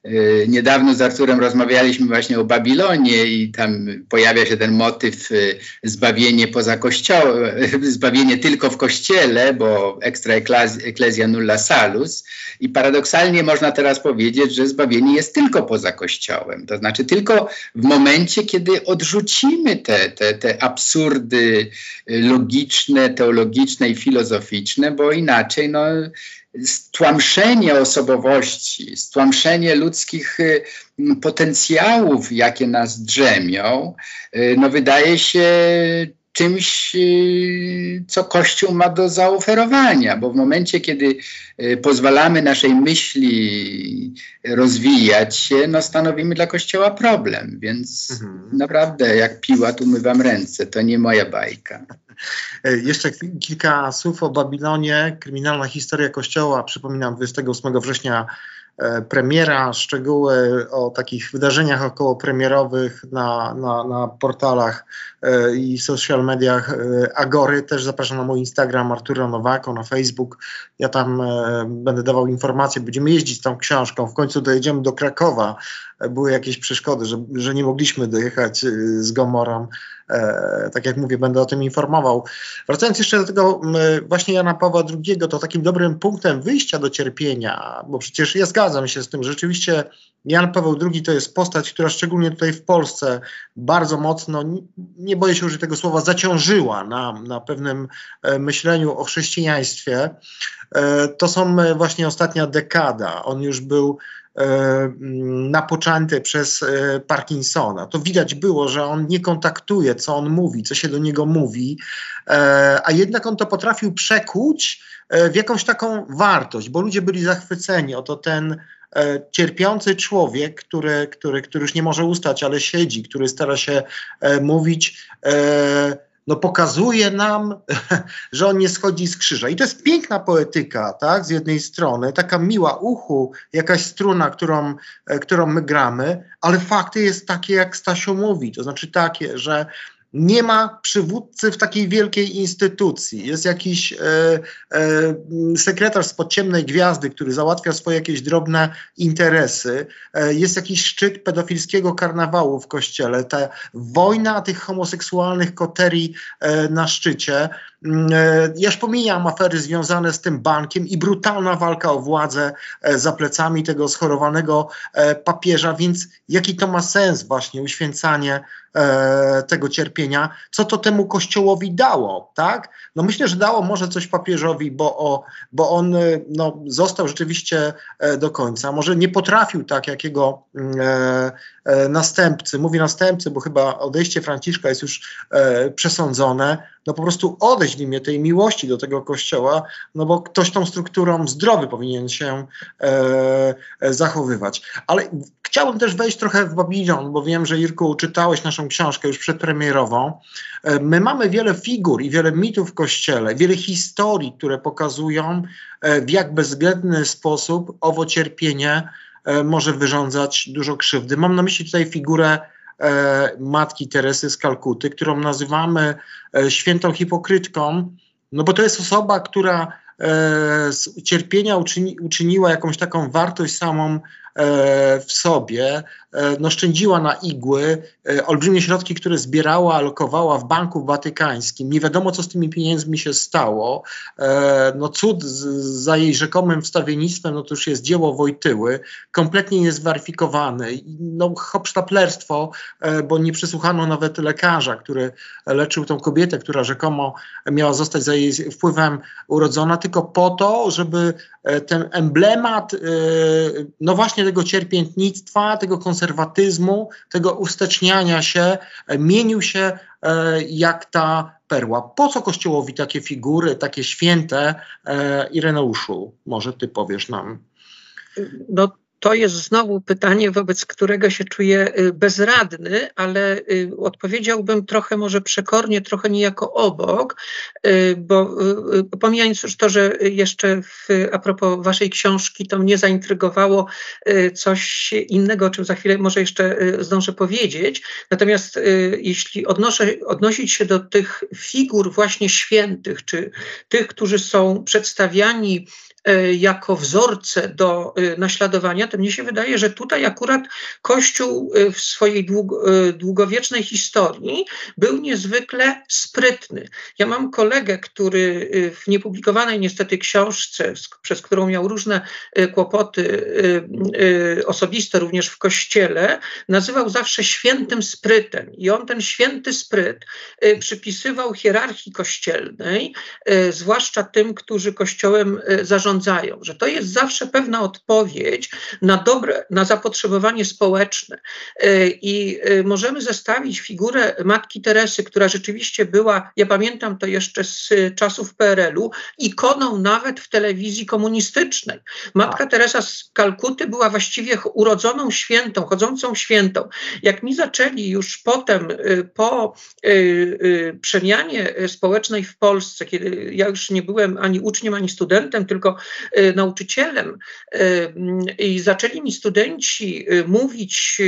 E, niedawno z Arturem rozmawialiśmy właśnie o Babilonie i tam pojawia się ten motyw e, zbawienie poza kościołem, zbawienie tylko w kościele, bo extra ecclesia nulla salus. I paradoksalnie można teraz powiedzieć, że zbawienie jest tylko poza kościołem. To znaczy tylko w momencie, kiedy odrzucimy te, te, te absurdy logiczne, teologiczne i filozoficzne, bo inaczej no, stłamszenie osobowości, stłamszenie ludzkich y, potencjałów, jakie nas drzemią, y, no wydaje się czymś, y, co Kościół ma do zaoferowania, bo w momencie, kiedy pozwalamy naszej myśli rozwijać się, no stanowimy dla Kościoła problem. Więc mhm. naprawdę, jak Piłat umywam ręce, to nie moja bajka. E, jeszcze kilka słów o Babilonie. Kryminalna historia Kościoła. Przypominam, 28 września premiera, szczegóły o takich wydarzeniach okołopremierowych na, na, na portalach e, i social mediach Agory. Też zapraszam na mój Instagram Arturo Nowako, na Facebook. Ja tam będę dawał informacje. Będziemy jeździć tą książką. W końcu dojedziemy do Krakowa. Były jakieś przeszkody, że, że nie mogliśmy dojechać z Gomorą e, tak jak mówię, będę o tym informował. Wracając jeszcze do tego właśnie Jana Pawła II, to takim dobrym punktem wyjścia do cierpienia, bo przecież ja zgadzam się z tym, rzeczywiście Jan Paweł II to jest postać, która szczególnie tutaj w Polsce bardzo mocno, nie boję się użyć tego słowa, zaciążyła na, na pewnym e, myśleniu o chrześcijaństwie. E, to są e, właśnie ostatnia dekada. On już był napoczęty przez Parkinsona. To widać było, że on nie kontaktuje, co on mówi, co się do niego mówi, a jednak on to potrafił przekuć w jakąś taką wartość, bo ludzie byli zachwyceni. Oto ten E, cierpiący człowiek, który, który, który już nie może ustać, ale siedzi, który stara się e, mówić, e, no pokazuje nam, [LAUGHS] że on nie schodzi z krzyża. I to jest piękna poetyka, tak, z jednej strony, taka miła uchu, jakaś struna, którą, którą my gramy, ale fakty jest takie, jak Stasio mówi, to znaczy takie, że nie ma przywódcy w takiej wielkiej instytucji. Jest jakiś e, e, sekretarz z podciemnej gwiazdy, który załatwia swoje jakieś drobne interesy. E, jest jakiś szczyt pedofilskiego karnawału w kościele. Ta wojna tych homoseksualnych koterii e, na szczycie. Mm, e, ja już pomijam afery związane z tym bankiem i brutalna walka o władzę e, za plecami tego schorowanego papieża, więc jaki to ma sens właśnie uświęcanie e, tego cierpienia, co to temu kościołowi dało, tak? No myślę, że dało może coś papieżowi, bo, o, bo on e, no, został rzeczywiście e, do końca. Może nie potrafił tak, jak jego mm, e, e, następcy, mówię następcy, bo chyba odejście Franciszka jest już e, przesądzone, no po prostu w imię tej miłości do tego kościoła, no bo ktoś tą strukturą zdrowy powinien się zachowywać. Ale chciałbym też wejść trochę w Babilon, bo wiem, że Irku czytałeś naszą książkę już przedpremierową. E, my mamy wiele figur i wiele mitów w Kościele, wiele historii, które pokazują, e, w jak bezwzględny sposób owo cierpienie e, może wyrządzać dużo krzywdy. Mam na myśli tutaj figurę matki Teresy z Kalkuty, którą nazywamy świętą hipokrytką, no bo to jest osoba, która z cierpienia uczyni, uczyniła jakąś taką wartość samą E, w sobie, e, no, szczędziła na igły e, olbrzymie środki, które zbierała, alokowała w Banku Watykańskim. Nie wiadomo, co z tymi pieniędzmi się stało. No, cud za jej rzekomym wstawiennictwem, no to już jest dzieło Wojtyły, kompletnie niezweryfikowane. No, hopsztaplerstwo, bo nie przysłuchano nawet lekarza, który leczył tą kobietę, która rzekomo miała zostać za jej wpływem urodzona, tylko po to, żeby ten emblemat, no właśnie tego cierpiętnictwa, tego konserwatyzmu, tego usteczniania się, e, mienił się e, jak ta perła. Po co Kościołowi takie figury, takie święte? E, Ireneuszu, może ty powiesz nam. No to jest znowu pytanie, wobec którego się czuję y, bezradny, ale y, odpowiedziałbym trochę może przekornie, trochę niejako obok, y, bo pomijając już to, że jeszcze w, a propos waszej książki, to mnie zaintrygowało coś innego, o czym za chwilę może jeszcze zdążę powiedzieć. Natomiast jeśli odnoszę, odnosić się do tych figur właśnie świętych, czy tych, którzy są przedstawiani jako wzorce do e, naśladowania, to mnie się wydaje, że tutaj akurat Kościół e, w swojej długowiecznej historii był niezwykle sprytny. Ja mam kolegę, który w niepublikowanej niestety książce, przez którą miał różne kłopoty osobiste również w kościele, nazywał zawsze świętym sprytem. I on ten święty spryt przypisywał hierarchii kościelnej, zwłaszcza tym, którzy kościołem zarządzali zarządzają, że to jest zawsze pewna odpowiedź na dobre, na zapotrzebowanie społeczne. E, I e, możemy zestawić figurę matki Teresy, która rzeczywiście była, ja pamiętam to jeszcze z czasów PRL-u, ikoną nawet w telewizji komunistycznej. Matka Teresa z Kalkuty była właściwie urodzoną świętą, chodzącą świętą. Jak mi zaczęli już potem, e, po przemianie społecznej w Polsce, kiedy ja już nie byłem ani uczniem, ani studentem, tylko nauczycielem i zaczęli mi studenci mówić,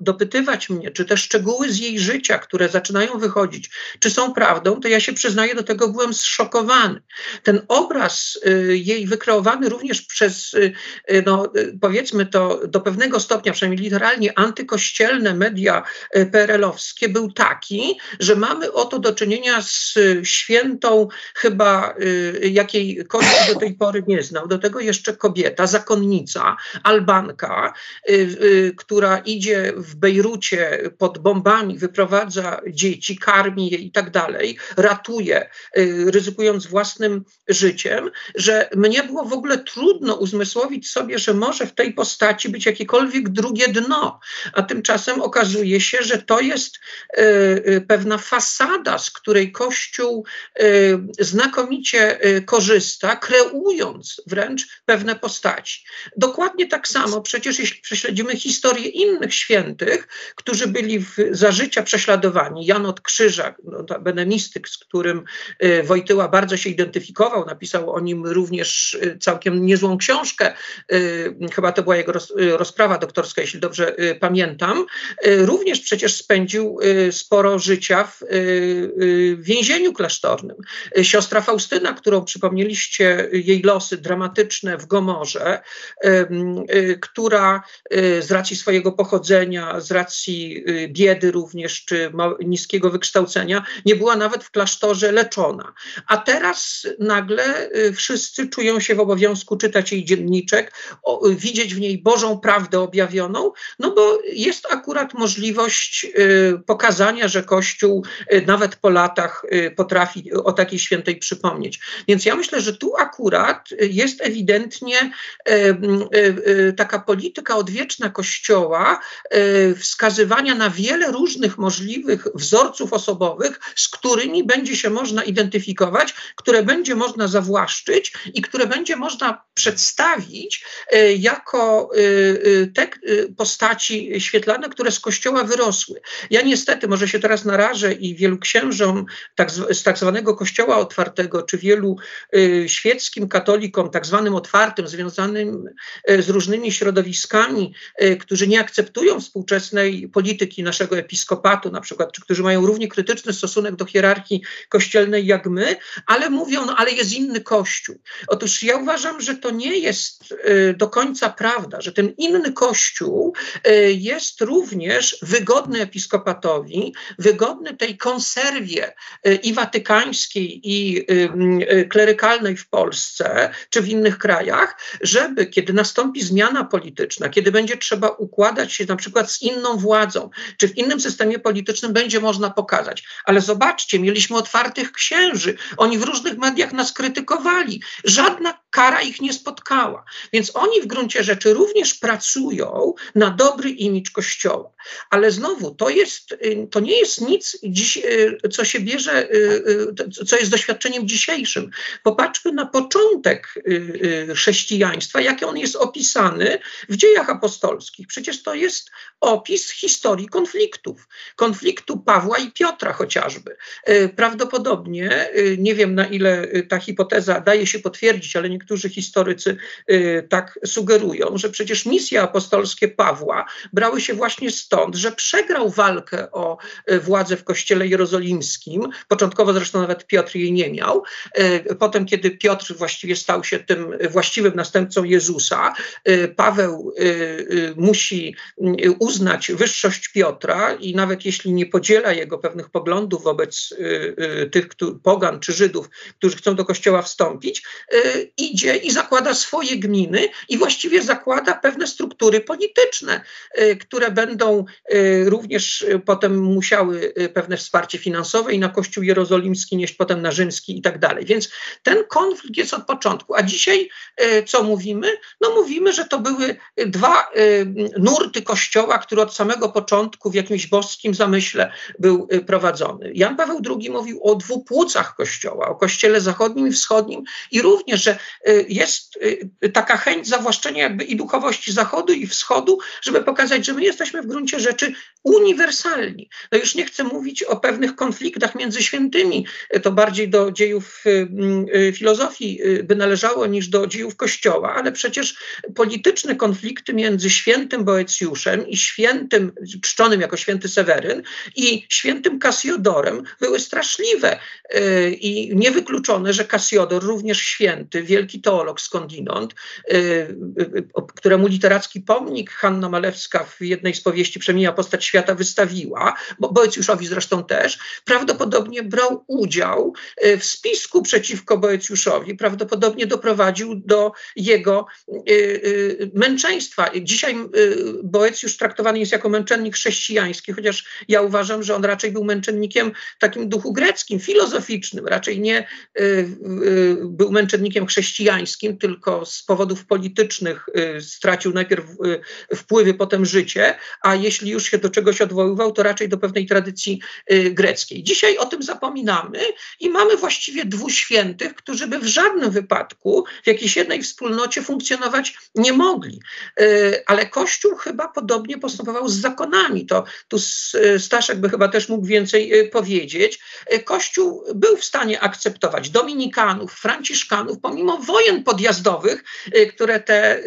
dopytywać mnie, czy te szczegóły z jej życia, które zaczynają wychodzić, czy są prawdą, to ja się przyznaję, do tego byłem zszokowany. Ten obraz jej wykreowany również przez, no, powiedzmy to do pewnego stopnia, przynajmniej literalnie antykościelne media PRL-owskie, był taki, że mamy oto do czynienia z świętą, chyba jakiej Kościół do tej pory nie znał. Do tego jeszcze kobieta, zakonnica, Albanka, która idzie w Bejrucie pod bombami, wyprowadza dzieci, karmi je i tak dalej, ratuje, ryzykując własnym życiem, że mnie było w ogóle trudno uzmysłowić sobie, że może w tej postaci być jakiekolwiek drugie dno. A tymczasem okazuje się, że to jest pewna fasada, z której Kościół znakomicie korzysta, wręcz pewne postaci. Dokładnie tak samo przecież jeśli prześledzimy historię innych świętych, którzy byli w, za życia prześladowani. Jan od Krzyża, no, benemistyk, z którym Wojtyła bardzo się identyfikował, napisał o nim również całkiem niezłą książkę, chyba to była jego rozprawa doktorska, jeśli dobrze pamiętam. Również przecież spędził sporo życia w więzieniu klasztornym. Siostra Faustyna, którą przypomnieliście, jej losy dramatyczne w Gomorze, która z racji swojego pochodzenia, z racji biedy również, czy niskiego wykształcenia, nie była nawet w klasztorze leczona. A teraz nagle wszyscy czują się w obowiązku czytać jej dzienniczek, widzieć w niej Bożą prawdę objawioną, no bo jest akurat możliwość pokazania, że Kościół nawet po latach potrafi o takiej świętej przypomnieć. Więc ja myślę, że tu akurat jest ewidentnie e, e, taka polityka odwieczna Kościoła e, wskazywania na wiele różnych możliwych wzorców osobowych, z którymi będzie się można identyfikować, które będzie można zawłaszczyć i które będzie można przedstawić jako te postaci świetlane, które z Kościoła wyrosły. Ja niestety, może się teraz narażę i wielu księżom tak, z tak zwanego Kościoła Otwartego, czy wielu świeckim katolikom, tak zwanym otwartym, związanym y, z różnymi środowiskami, y, którzy nie akceptują współczesnej polityki naszego episkopatu, na przykład, czy którzy mają równie krytyczny stosunek do hierarchii kościelnej jak my, ale mówią, no ale jest inny Kościół. Otóż ja uważam, że to nie jest do końca prawda, że ten inny Kościół jest również wygodny episkopatowi, wygodny tej konserwie i watykańskiej, i klerykalnej w Polsce czy w innych krajach, żeby kiedy nastąpi zmiana polityczna, kiedy będzie trzeba układać się na przykład z inną władzą, czy w innym systemie politycznym będzie można pokazać. Ale zobaczcie, mieliśmy otwartych księży, oni w różnych mediach nas krytykowali, żadna kara ich nie spotkała. Więc oni w gruncie rzeczy również pracują na dobry imidż Kościoła. Ale znowu, to, jest, y, to nie jest nic, dziś, y, co się bierze, y, co jest doświadczeniem dzisiejszym. Popatrzmy na początek chrześcijaństwa, jak on jest opisany w dziejach apostolskich. Przecież to jest opis historii konfliktów. Konfliktu Pawła i Piotra chociażby. Prawdopodobnie, nie wiem na ile ta hipoteza daje się potwierdzić, ale niektórzy historycy tak sugerują, że przecież misje apostolskie Pawła brały się właśnie stąd, że przegrał walkę o e, władzę w kościele jerozolimskim. Początkowo zresztą nawet Piotr jej nie miał. E, potem, kiedy Piotr właściwie stał się tym właściwym następcą Jezusa, Paweł musi uznać wyższość Piotra i nawet jeśli nie podziela jego pewnych poglądów wobec tych pogan czy Żydów, którzy chcą do kościoła wstąpić, idzie i zakłada swoje gminy i właściwie zakłada pewne struktury polityczne, które będą Y, również y, potem musiały y, pewne wsparcie finansowe i na Kościół Jerozolimski nieść potem na rzymski i tak dalej. Więc ten konflikt jest od początku. A dzisiaj co mówimy? No mówimy, że to były dwa nurty Kościoła, który od samego początku w jakimś boskim zamyśle był prowadzony. Jan Paweł II mówił o dwóch płucach Kościoła, o Kościele zachodnim i wschodnim i również, że jest taka chęć zawłaszczenia jakby i duchowości Zachodu i Wschodu, żeby pokazać, że my jesteśmy w gruncie gruncie rzeczy uniwersalni. No już nie chcę mówić o pewnych konfliktach między świętymi, to bardziej do dziejów filozofii by należało niż do dziejów Kościoła, ale przecież polityczne konflikty między świętym Boecjuszem i świętym, czczonym jako święty Seweryn i świętym Kasiodorem były straszliwe i niewykluczone, że Kasiodor, również święty, wielki teolog skądinąd, któremu literacki pomnik Hanna Malewska w jednej z powieści Przemienia postać świata wystawiła, bo Boecjuszowi zresztą też, prawdopodobnie brał udział e, w spisku przeciwko Boecjuszowi, prawdopodobnie doprowadził do jego e, e, męczeństwa. Dzisiaj Boecjusz traktowany jest jako męczennik chrześcijański, chociaż ja uważam, że on raczej był męczennikiem takim duchu greckim, filozoficznym, raczej nie był męczennikiem chrześcijańskim, tylko z powodów politycznych stracił najpierw wpływy, potem życie, a jeśli już się do czegoś odwoływał, to raczej do pewnej tradycji y, greckiej. Dzisiaj o tym zapominamy i mamy właściwie dwóch świętych, którzy by w żadnym wypadku w jakiejś jednej wspólnocie funkcjonować nie mogli. Y, ale Kościół chyba podobnie postępował z zakonami. To tu Staszek by chyba też mógł więcej y, powiedzieć. Kościół był w stanie akceptować dominikanów, franciszkanów, pomimo wojen podjazdowych, które te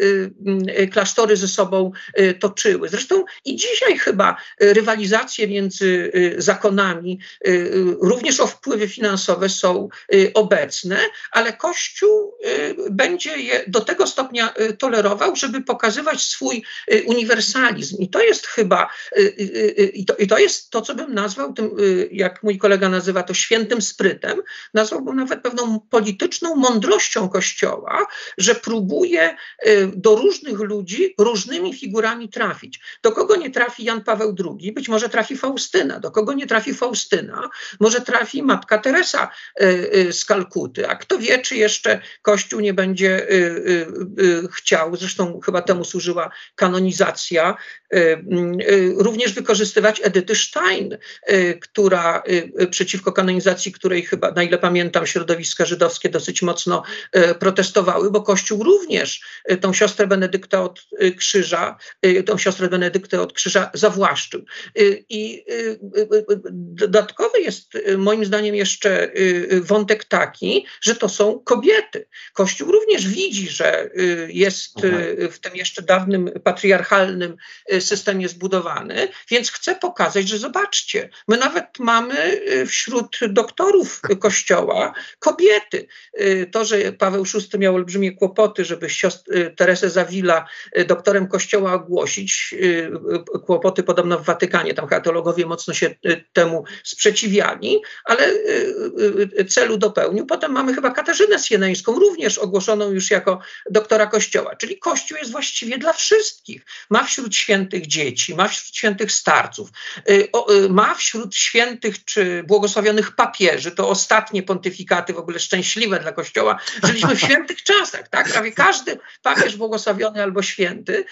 klasztory ze sobą toczyły. Zresztą i dzisiaj chyba y, rywalizacje między y, zakonami, y, również o wpływy finansowe są obecne, ale Kościół będzie je do tego stopnia tolerował, żeby pokazywać swój uniwersalizm. I to jest chyba, i to jest to, co bym nazwał tym, jak mój kolega nazywa to świętym sprytem, nazwałbym nawet pewną polityczną mądrością Kościoła, że próbuje do różnych ludzi różnymi figurami trafić. Do kogo nie trafi Jan Paweł II, być może trafi Faustyna. Do kogo nie trafi Faustyna, może trafi matka Teresa y, y, z Kalkuty. A kto wie, czy jeszcze Kościół nie będzie y, chciał, zresztą chyba temu służyła kanonizacja, również wykorzystywać Edyty Stein, która przeciwko kanonizacji, której chyba, na ile pamiętam, środowiska żydowskie dosyć mocno protestowały, bo Kościół również tą siostrę Benedykta od krzyża, tą siostrę Benedykta od krzyża zawłaszczył. Y, I y, y, dodatkowy jest moim zdaniem jeszcze wątek taki, że to są kobiety. Kościół również widzi, że jest mhm. w tym jeszcze dawnym patriarchalnym systemie zbudowany, więc chce pokazać, że zobaczcie, my nawet mamy wśród doktorów Kościoła kobiety. To, że Paweł VI miał olbrzymie kłopoty, żeby siostr Teresę Zawila doktorem Kościoła ogłosić, kłopoty podobno w Watykanie, tam katalogowie mocno się y, temu sprzeciwiali, ale y, y, celu dopełnił. Potem mamy chyba Katarzynę Sieneńską, również ogłoszoną już jako doktora Kościoła, czyli Kościół jest właściwie dla wszystkich. Ma wśród świętych dzieci, ma wśród świętych starców, ma wśród świętych czy błogosławionych papieży, to ostatnie pontyfikaty w ogóle szczęśliwe dla Kościoła. Żyliśmy w świętych czasach, tak? Prawie każdy papież błogosławiony albo święty,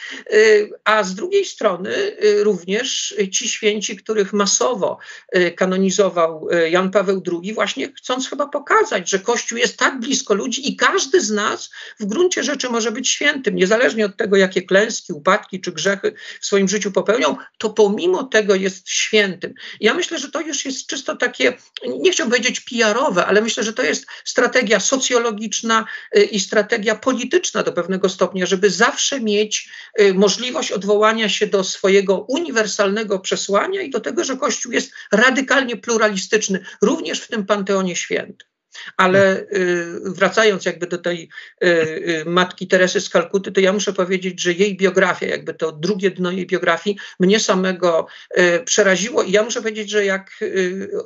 a z drugiej strony Y, również ci święci, których masowo y, kanonizował y, Jan Paweł II, właśnie chcąc chyba pokazać, że Kościół jest tak blisko ludzi i każdy z nas w gruncie rzeczy może być świętym, niezależnie od tego, jakie klęski, upadki czy grzechy w swoim życiu popełnią, to pomimo tego jest świętym. Ja myślę, że to już jest czysto takie, nie chciałbym powiedzieć PR-owe, ale myślę, że to jest strategia socjologiczna i strategia polityczna do pewnego stopnia, żeby zawsze mieć możliwość odwołania się do swojego swojego uniwersalnego przesłania i do tego, że Kościół jest radykalnie pluralistyczny, również w tym panteonie świętym. Ale y, wracając jakby do tej y, y, matki Teresy z Kalkuty, to ja muszę powiedzieć, że jej biografia, jakby to drugie dno jej biografii, mnie samego przeraziło i ja muszę powiedzieć, że jak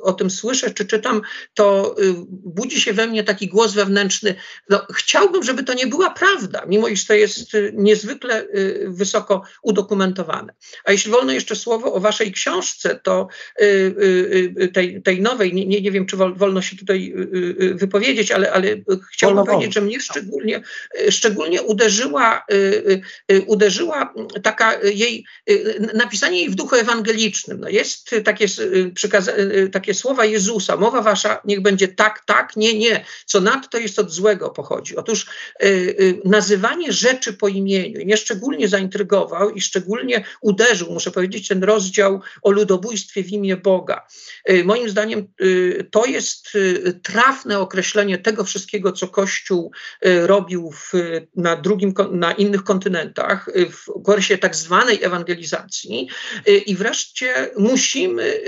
o tym słyszę czy czytam, to budzi się we mnie taki głos wewnętrzny. No, chciałbym, żeby to nie była prawda, mimo iż to jest niezwykle wysoko udokumentowane. A jeśli wolno jeszcze słowo o waszej książce, to tej, tej nowej, nie, nie wiem, czy wolno się tutaj wypowiedzieć, ale, ale chciałbym powiedzieć, że mnie szczególnie, szczególnie uderzyła, uderzyła taka jej, napisanie jej w duchu ewangelicznym. No jest takie, takie słowa Jezusa, mowa wasza niech będzie tak, tak, nie, nie, co nadto jest od złego pochodzi. Otóż nazywanie rzeczy po imieniu mnie szczególnie zaintrygował i szczególnie uderzył, muszę powiedzieć, ten rozdział o ludobójstwie w imię Boga. Y, moim zdaniem y, to jest y, trafne określenie tego wszystkiego, co Kościół robił w, na, drugim, na innych kontynentach, w okresie tak zwanej ewangelizacji. I wreszcie musimy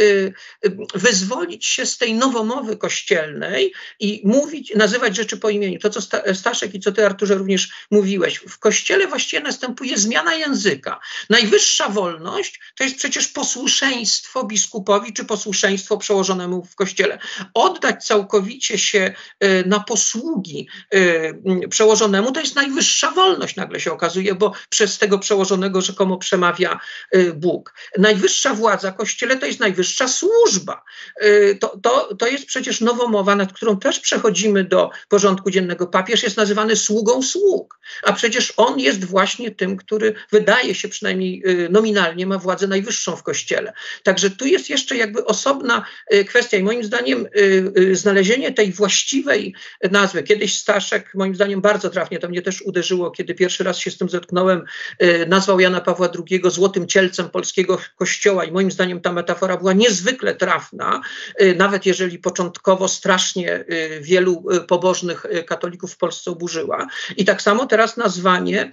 wyzwolić się z tej nowomowy kościelnej i mówić, nazywać rzeczy po imieniu. To, co Staszek i co ty, Arturze, również mówiłeś. W kościele właściwie następuje zmiana języka. Najwyższa wolność to jest przecież posłuszeństwo biskupowi czy posłuszeństwo przełożonemu w kościele. Oddać całkowicie się e, na posługi e, przełożonemu to jest najwyższa wolność, nagle się okazuje, bo przez tego przełożonego rzekomo przemawia e, Bóg. Najwyższa władza kościele to jest najwyższa służba. To, to, to jest przecież nowomowa, nad którą też przechodzimy do porządku dziennego. Papież jest nazywany sługą sług, a przecież on jest właśnie tym, który wydaje się przynajmniej nominalnie ma władzę najwyższą w kościele. Także tu jest jeszcze jakby osobna y, kwestia i moim zdaniem y, y, znalezienie tej właściwej nazwy. Kiedyś Staszek, moim zdaniem bardzo trafnie, to mnie też uderzyło, kiedy pierwszy raz się z tym zetknąłem, nazwał Jana Pawła II złotym cielcem polskiego kościoła i moim zdaniem ta metafora była niezwykle trafna, nawet jeżeli początkowo strasznie wielu pobożnych katolików w Polsce oburzyła. I tak samo teraz nazwanie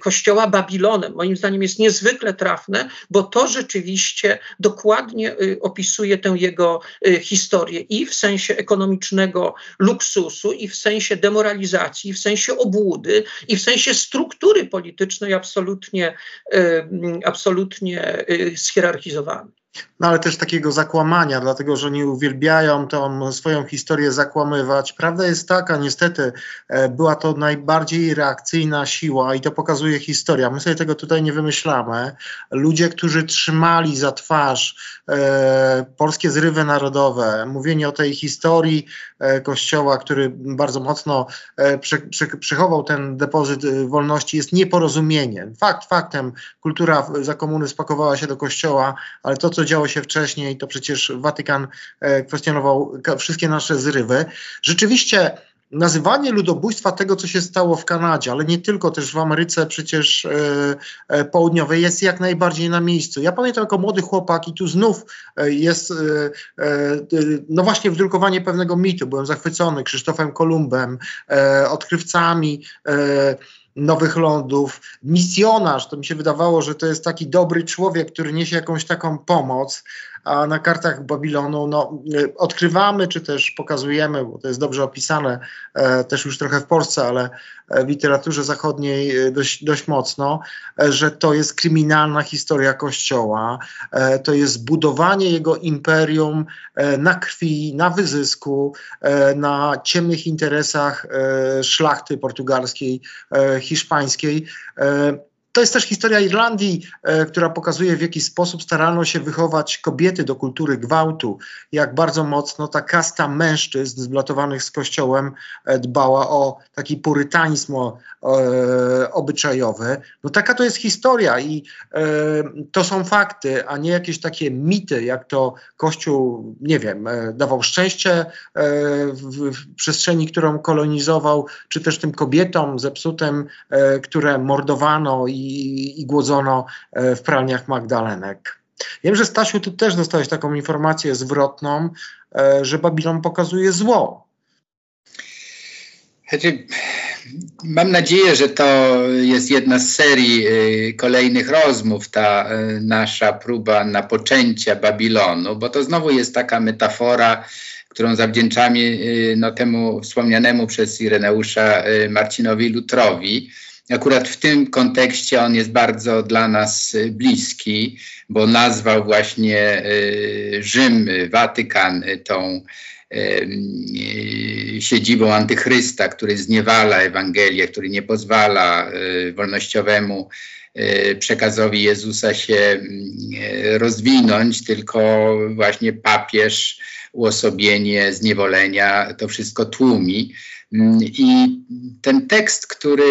kościoła Babilonem, moim zdaniem jest niezwykle trafne, bo to rzeczywiście dokładnie opisuje tę jego historię i w sensie ekonomicznego luksusu, i w sensie demoralizacji, i w sensie obłudy, i w sensie struktury politycznej absolutnie, y, absolutnie schierarchizowanej no ale też takiego zakłamania, dlatego że nie uwielbiają tą swoją historię zakłamywać. Prawda jest taka, niestety e, była to najbardziej reakcyjna siła i to pokazuje historia. My sobie tego tutaj nie wymyślamy. Ludzie, którzy trzymali za twarz e, polskie zrywy narodowe, mówienie o tej historii e, Kościoła, który bardzo mocno e, ten depozyt e, wolności, jest nieporozumieniem. Fakt faktem, kultura za komuny spakowała się do Kościoła, ale to, co działo się wcześniej, to przecież Watykan e, kwestionował wszystkie nasze zrywy. Rzeczywiście nazywanie ludobójstwa tego, co się stało w Kanadzie, ale nie tylko, też w Ameryce przecież e, e, południowej jest jak najbardziej na miejscu. Ja pamiętam jako młody chłopak i tu znów jest no właśnie wdrukowanie pewnego mitu. Byłem zachwycony Krzysztofem Kolumbem, odkrywcami nowych lądów. Misjonarz, to mi się wydawało, że to jest taki dobry człowiek, który niesie jakąś taką pomoc a na kartach Babilonu no, odkrywamy, czy też pokazujemy, bo to jest dobrze opisane e, też już trochę w Polsce, ale w literaturze zachodniej e, dość, dość mocno, e, że to jest kryminalna historia Kościoła, e, to jest budowanie jego imperium e, na krwi, na wyzysku, e, na ciemnych interesach szlachty portugalskiej, hiszpańskiej. To jest też historia Irlandii, e, która pokazuje, w jaki sposób starano się wychować kobiety do kultury gwałtu, jak bardzo mocno ta kasta mężczyzn zblatowanych z kościołem e, dbała o taki purytanizm e, obyczajowy. No taka to jest historia i e, to są fakty, a nie jakieś takie mity, jak to Kościół, nie wiem, dawał szczęście w, w, przestrzeni, którą kolonizował, czy też tym kobietom zepsutym, które mordowano i i, głodzono e, w pralniach Magdalenek. Wiem, że Stasiu, ty też dostałeś taką informację zwrotną, e, że Babilon pokazuje zło. Znaczy, mam nadzieję, że to jest jedna z serii e, kolejnych rozmów, ta nasza próba napoczęcia Babilonu, bo to znowu jest taka metafora, którą zawdzięczamy no, temu wspomnianemu przez Ireneusza Marcinowi Lutrowi, Akurat w tym kontekście on jest bardzo dla nas y, bliski, bo nazwał właśnie y, Rzym, Watykan y, tą siedzibą antychrysta, który zniewala Ewangelię, który nie pozwala wolnościowemu przekazowi Jezusa się rozwinąć, tylko właśnie papież, uosobienie zniewolenia, to wszystko tłumi. Mm, I ten tekst, który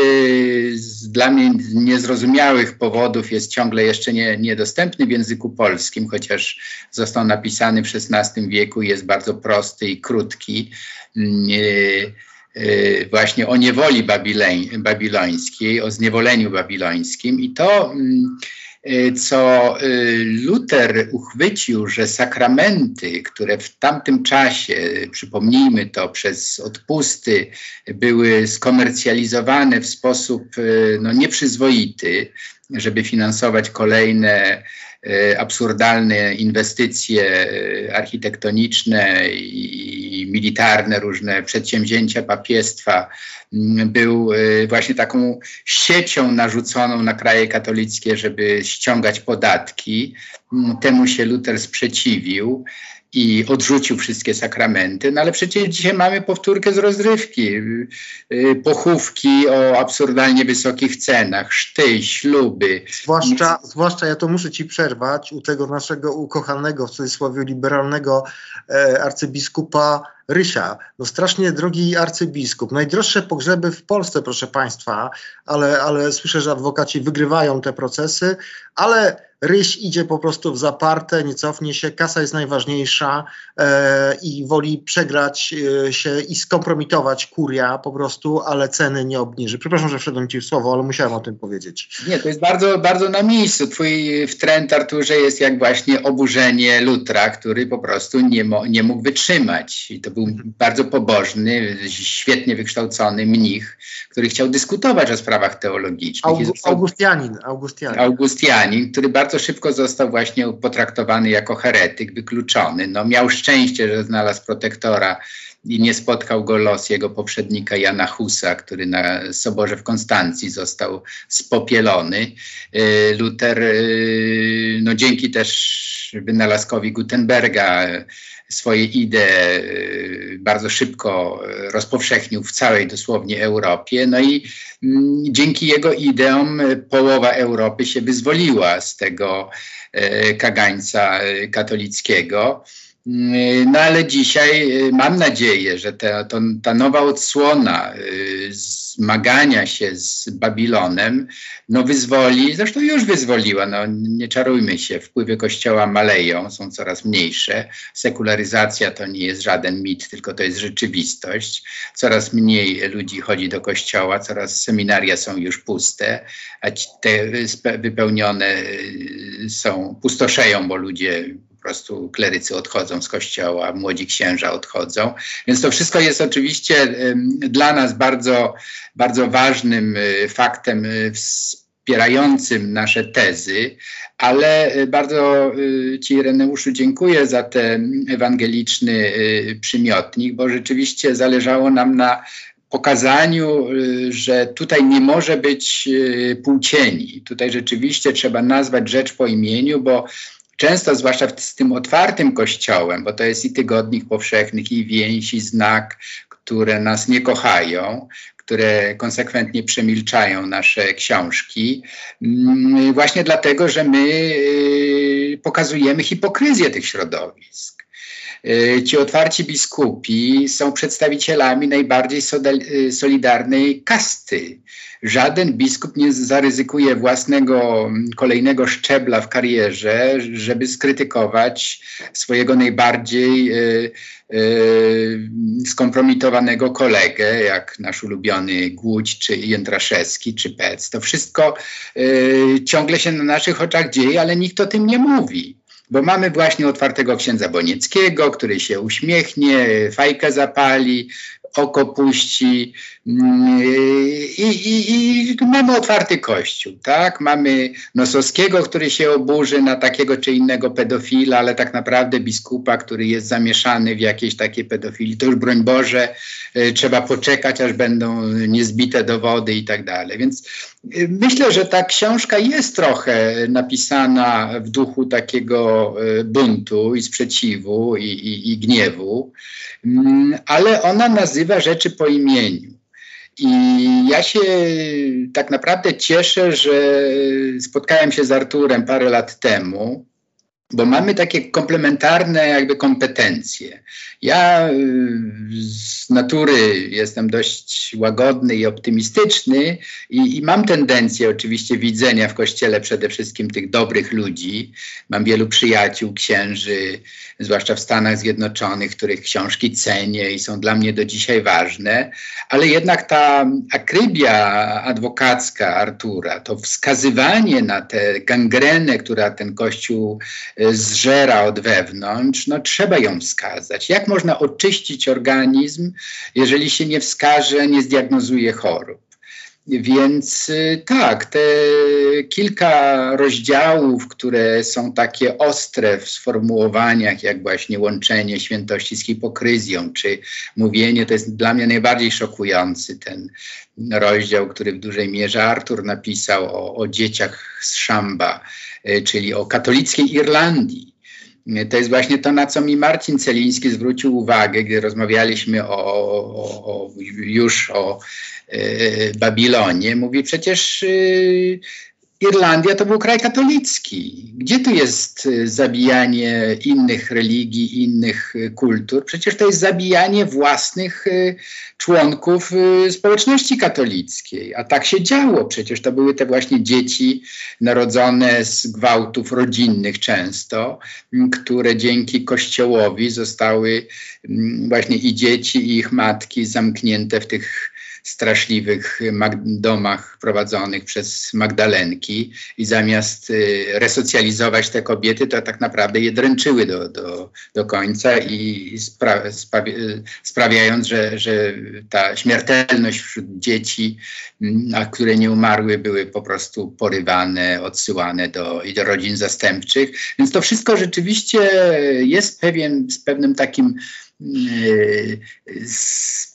z dla mnie niezrozumiałych powodów jest ciągle jeszcze nie, niedostępny w języku polskim, chociaż został napisany w XVI wieku jest bardzo prosty i krótki, mm, właśnie o niewoli babilońskiej, o zniewoleniu babilońskim. I to mm, co y, Luther uchwycił, że sakramenty, które w tamtym czasie, przypomnijmy to, przez odpusty były skomercjalizowane w sposób y, no, nieprzyzwoity, żeby finansować kolejne absurdalne inwestycje architektoniczne i militarne, różne przedsięwzięcia papiestwa, był właśnie taką siecią narzuconą na kraje katolickie, żeby ściągać podatki. Temu się Luther sprzeciwił i odrzucił wszystkie sakramenty, no ale przecież dzisiaj mamy powtórkę z rozrywki, y, pochówki o absurdalnie wysokich cenach, szty, śluby. Zwłaszcza, zwłaszcza ja to muszę ci przerwać, u tego naszego ukochanego, w cudzysłowie liberalnego e, arcybiskupa Rysia, no strasznie drogi arcybiskup, najdroższe pogrzeby w Polsce, proszę Państwa, ale, ale słyszę, że adwokaci wygrywają te procesy, ale Ryś idzie po prostu w zaparte, nie cofnie się, kasa jest najważniejsza e, i woli przegrać e, się i skompromitować kuria po prostu, ale ceny nie obniży. Przepraszam, że wszedłem Ci w słowo, ale musiałem o tym powiedzieć. Nie, to jest bardzo, bardzo na miejscu. Twój wtręt, Arturze, jest jak właśnie oburzenie Lutra, który po prostu nie, mo, nie mógł wytrzymać. I to był bardzo pobożny, świetnie wykształcony mnich, który chciał dyskutować o sprawach teologicznych. Augustianin, Augustianin. Augustianin, który bardzo szybko został właśnie potraktowany jako heretyk, wykluczony. No, miał szczęście, że znalazł protektora i nie spotkał go los jego poprzednika Jana Husa, który na Soborze w Konstancji został spopielony. Y, Luther, y, no dzięki też wynalazkowi Gutenberga, swoje idee bardzo szybko rozpowszechnił w całej dosłownie Europie. No i mm, dzięki jego ideom połowa Europy się wyzwoliła z tego kagańca katolickiego. Mm, no ale dzisiaj y, mam nadzieję, że ta, ta nowa odsłona y, zmagania się z Babilonem no wyzwoli, zresztą już wyzwoliła, no nie czarujmy się, wpływy kościoła maleją, są coraz mniejsze, sekularyzacja to nie jest żaden mit, tylko to jest rzeczywistość. Coraz mniej ludzi chodzi do kościoła, coraz seminaria są już puste, a te wypełnione y, są, pustoszeją, bo ludzie prostu klerycy odchodzą z kościoła, młodzi księża odchodzą. Więc to wszystko jest oczywiście dla nas bardzo, bardzo ważnym y, faktem y, wspierającym nasze tezy, ale y, bardzo Ci, Reneuszu, dziękuję za ten ewangeliczny przymiotnik, bo rzeczywiście zależało nam na pokazaniu, że tutaj nie może być płcieni. Tutaj rzeczywiście trzeba nazwać rzecz po imieniu, bo często, zwłaszcza z tym otwartym kościołem, bo to jest i tygodnik powszechnych, i więź, i znak, które nas nie kochają, które konsekwentnie przemilczają nasze książki, mm, właśnie dlatego, że my y, pokazujemy hipokryzję tych środowisk. Y, ci otwarci biskupi są przedstawicielami najbardziej y, solidarnej kasty żaden biskup nie zaryzykuje własnego kolejnego szczebla w karierze, żeby skrytykować swojego najbardziej y, skompromitowanego kolegę, jak nasz ulubiony Głódź, czy Jędraszewski, czy Pec. To wszystko ciągle się na naszych oczach dzieje, ale nikt o tym nie mówi bo mamy właśnie otwartego księdza Bonieckiego, który się uśmiechnie, fajkę zapali, oko puści i, i, i mamy otwarty kościół, tak? Mamy Nosowskiego, który się oburzy na takiego czy innego pedofila, ale tak naprawdę biskupa, który jest zamieszany w jakiejś takiej pedofilii. To już broń Boże, y, trzeba poczekać, aż będą niezbite dowody i tak dalej. Więc y, myślę, że ta książka jest trochę napisana w duchu takiego y, buntu i sprzeciwu i, i, gniewu, mm, ale ona nazywa rzeczy po imieniu. I ja się tak naprawdę cieszę, że spotkałem się z Arturem parę lat temu bo mamy takie komplementarne jakby kompetencje. Ja y, z natury jestem dość łagodny i optymistyczny i, i, mam tendencję oczywiście widzenia w kościele przede wszystkim tych dobrych ludzi. Mam wielu przyjaciół, księży, zwłaszcza w Stanach Zjednoczonych, których książki cenię i są dla mnie do dzisiaj ważne, ale jednak ta akrybia adwokacka Artura, to wskazywanie na tę gangrenę, która ten kościół zżera od wewnątrz, no trzeba ją wskazać. Jak można oczyścić organizm, jeżeli się nie wskaże, nie zdiagnozuje chorób? Więc y, tak, te kilka rozdziałów, które są takie ostre w sformułowaniach, jak właśnie łączenie świętości z hipokryzją, czy mówienie, to jest dla mnie najbardziej szokujący ten rozdział, który w dużej mierze Artur napisał o, o dzieciach z Szamba, y, czyli o katolickiej Irlandii. To jest właśnie to, na co mi Marcin Celiński zwrócił uwagę, gdy rozmawialiśmy o, o, o już o e, Babilonie. Mówi przecież e, Irlandia to był kraj katolicki. Gdzie tu jest y, zabijanie innych religii, innych y, kultur? Przecież to jest zabijanie własnych y, członków społeczności katolickiej. A tak się działo. Przecież to były te właśnie dzieci narodzone z gwałtów rodzinnych często, które dzięki Kościołowi zostały właśnie i dzieci, i ich matki zamknięte w tych straszliwych domach prowadzonych przez Magdalenki i zamiast y, resocjalizować te kobiety, to tak naprawdę je dręczyły do, do, do końca i spra y, sprawiając, że, że ta śmiertelność wśród dzieci, mm, a które nie umarły, były po prostu porywane, odsyłane do, do rodzin zastępczych. Więc to wszystko rzeczywiście jest pewien, z pewnym takim yy, z,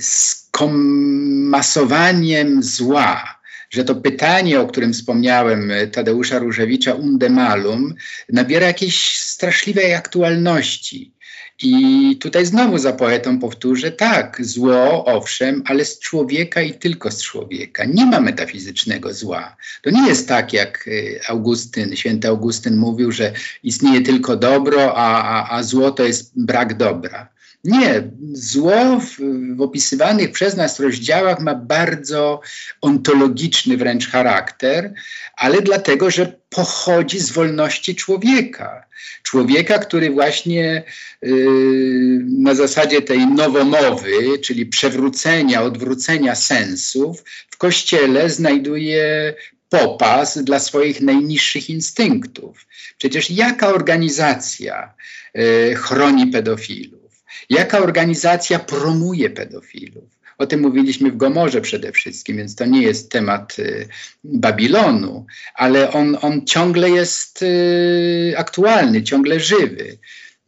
skomasowaniem zła, że to pytanie, o którym wspomniałem, Tadeusza Różewicza, unde malum, nabiera jakiejś straszliwej aktualności. I tutaj znowu za poetą powtórzę, tak, zło, owszem, ale z człowieka i tylko z człowieka. Nie ma metafizycznego zła. To nie jest tak, jak y, Augustyn, święty Augustyn mówił, że istnieje tylko dobro, a, a, a zło to jest brak dobra. Nie, zło w, w, opisywanych przez nas rozdziałach ma bardzo ontologiczny wręcz charakter, ale dlatego, że pochodzi z wolności człowieka. Człowieka, który właśnie yy, na zasadzie tej nowomowy, czyli przewrócenia, odwrócenia sensów, w kościele znajduje popas dla swoich najniższych instynktów. Przecież jaka organizacja yy, chroni pedofilów? Jaka organizacja promuje pedofilów? O tym mówiliśmy w Gomorze przede wszystkim, więc to nie jest temat y, Babilonu, ale on, on ciągle jest y, aktualny, ciągle żywy.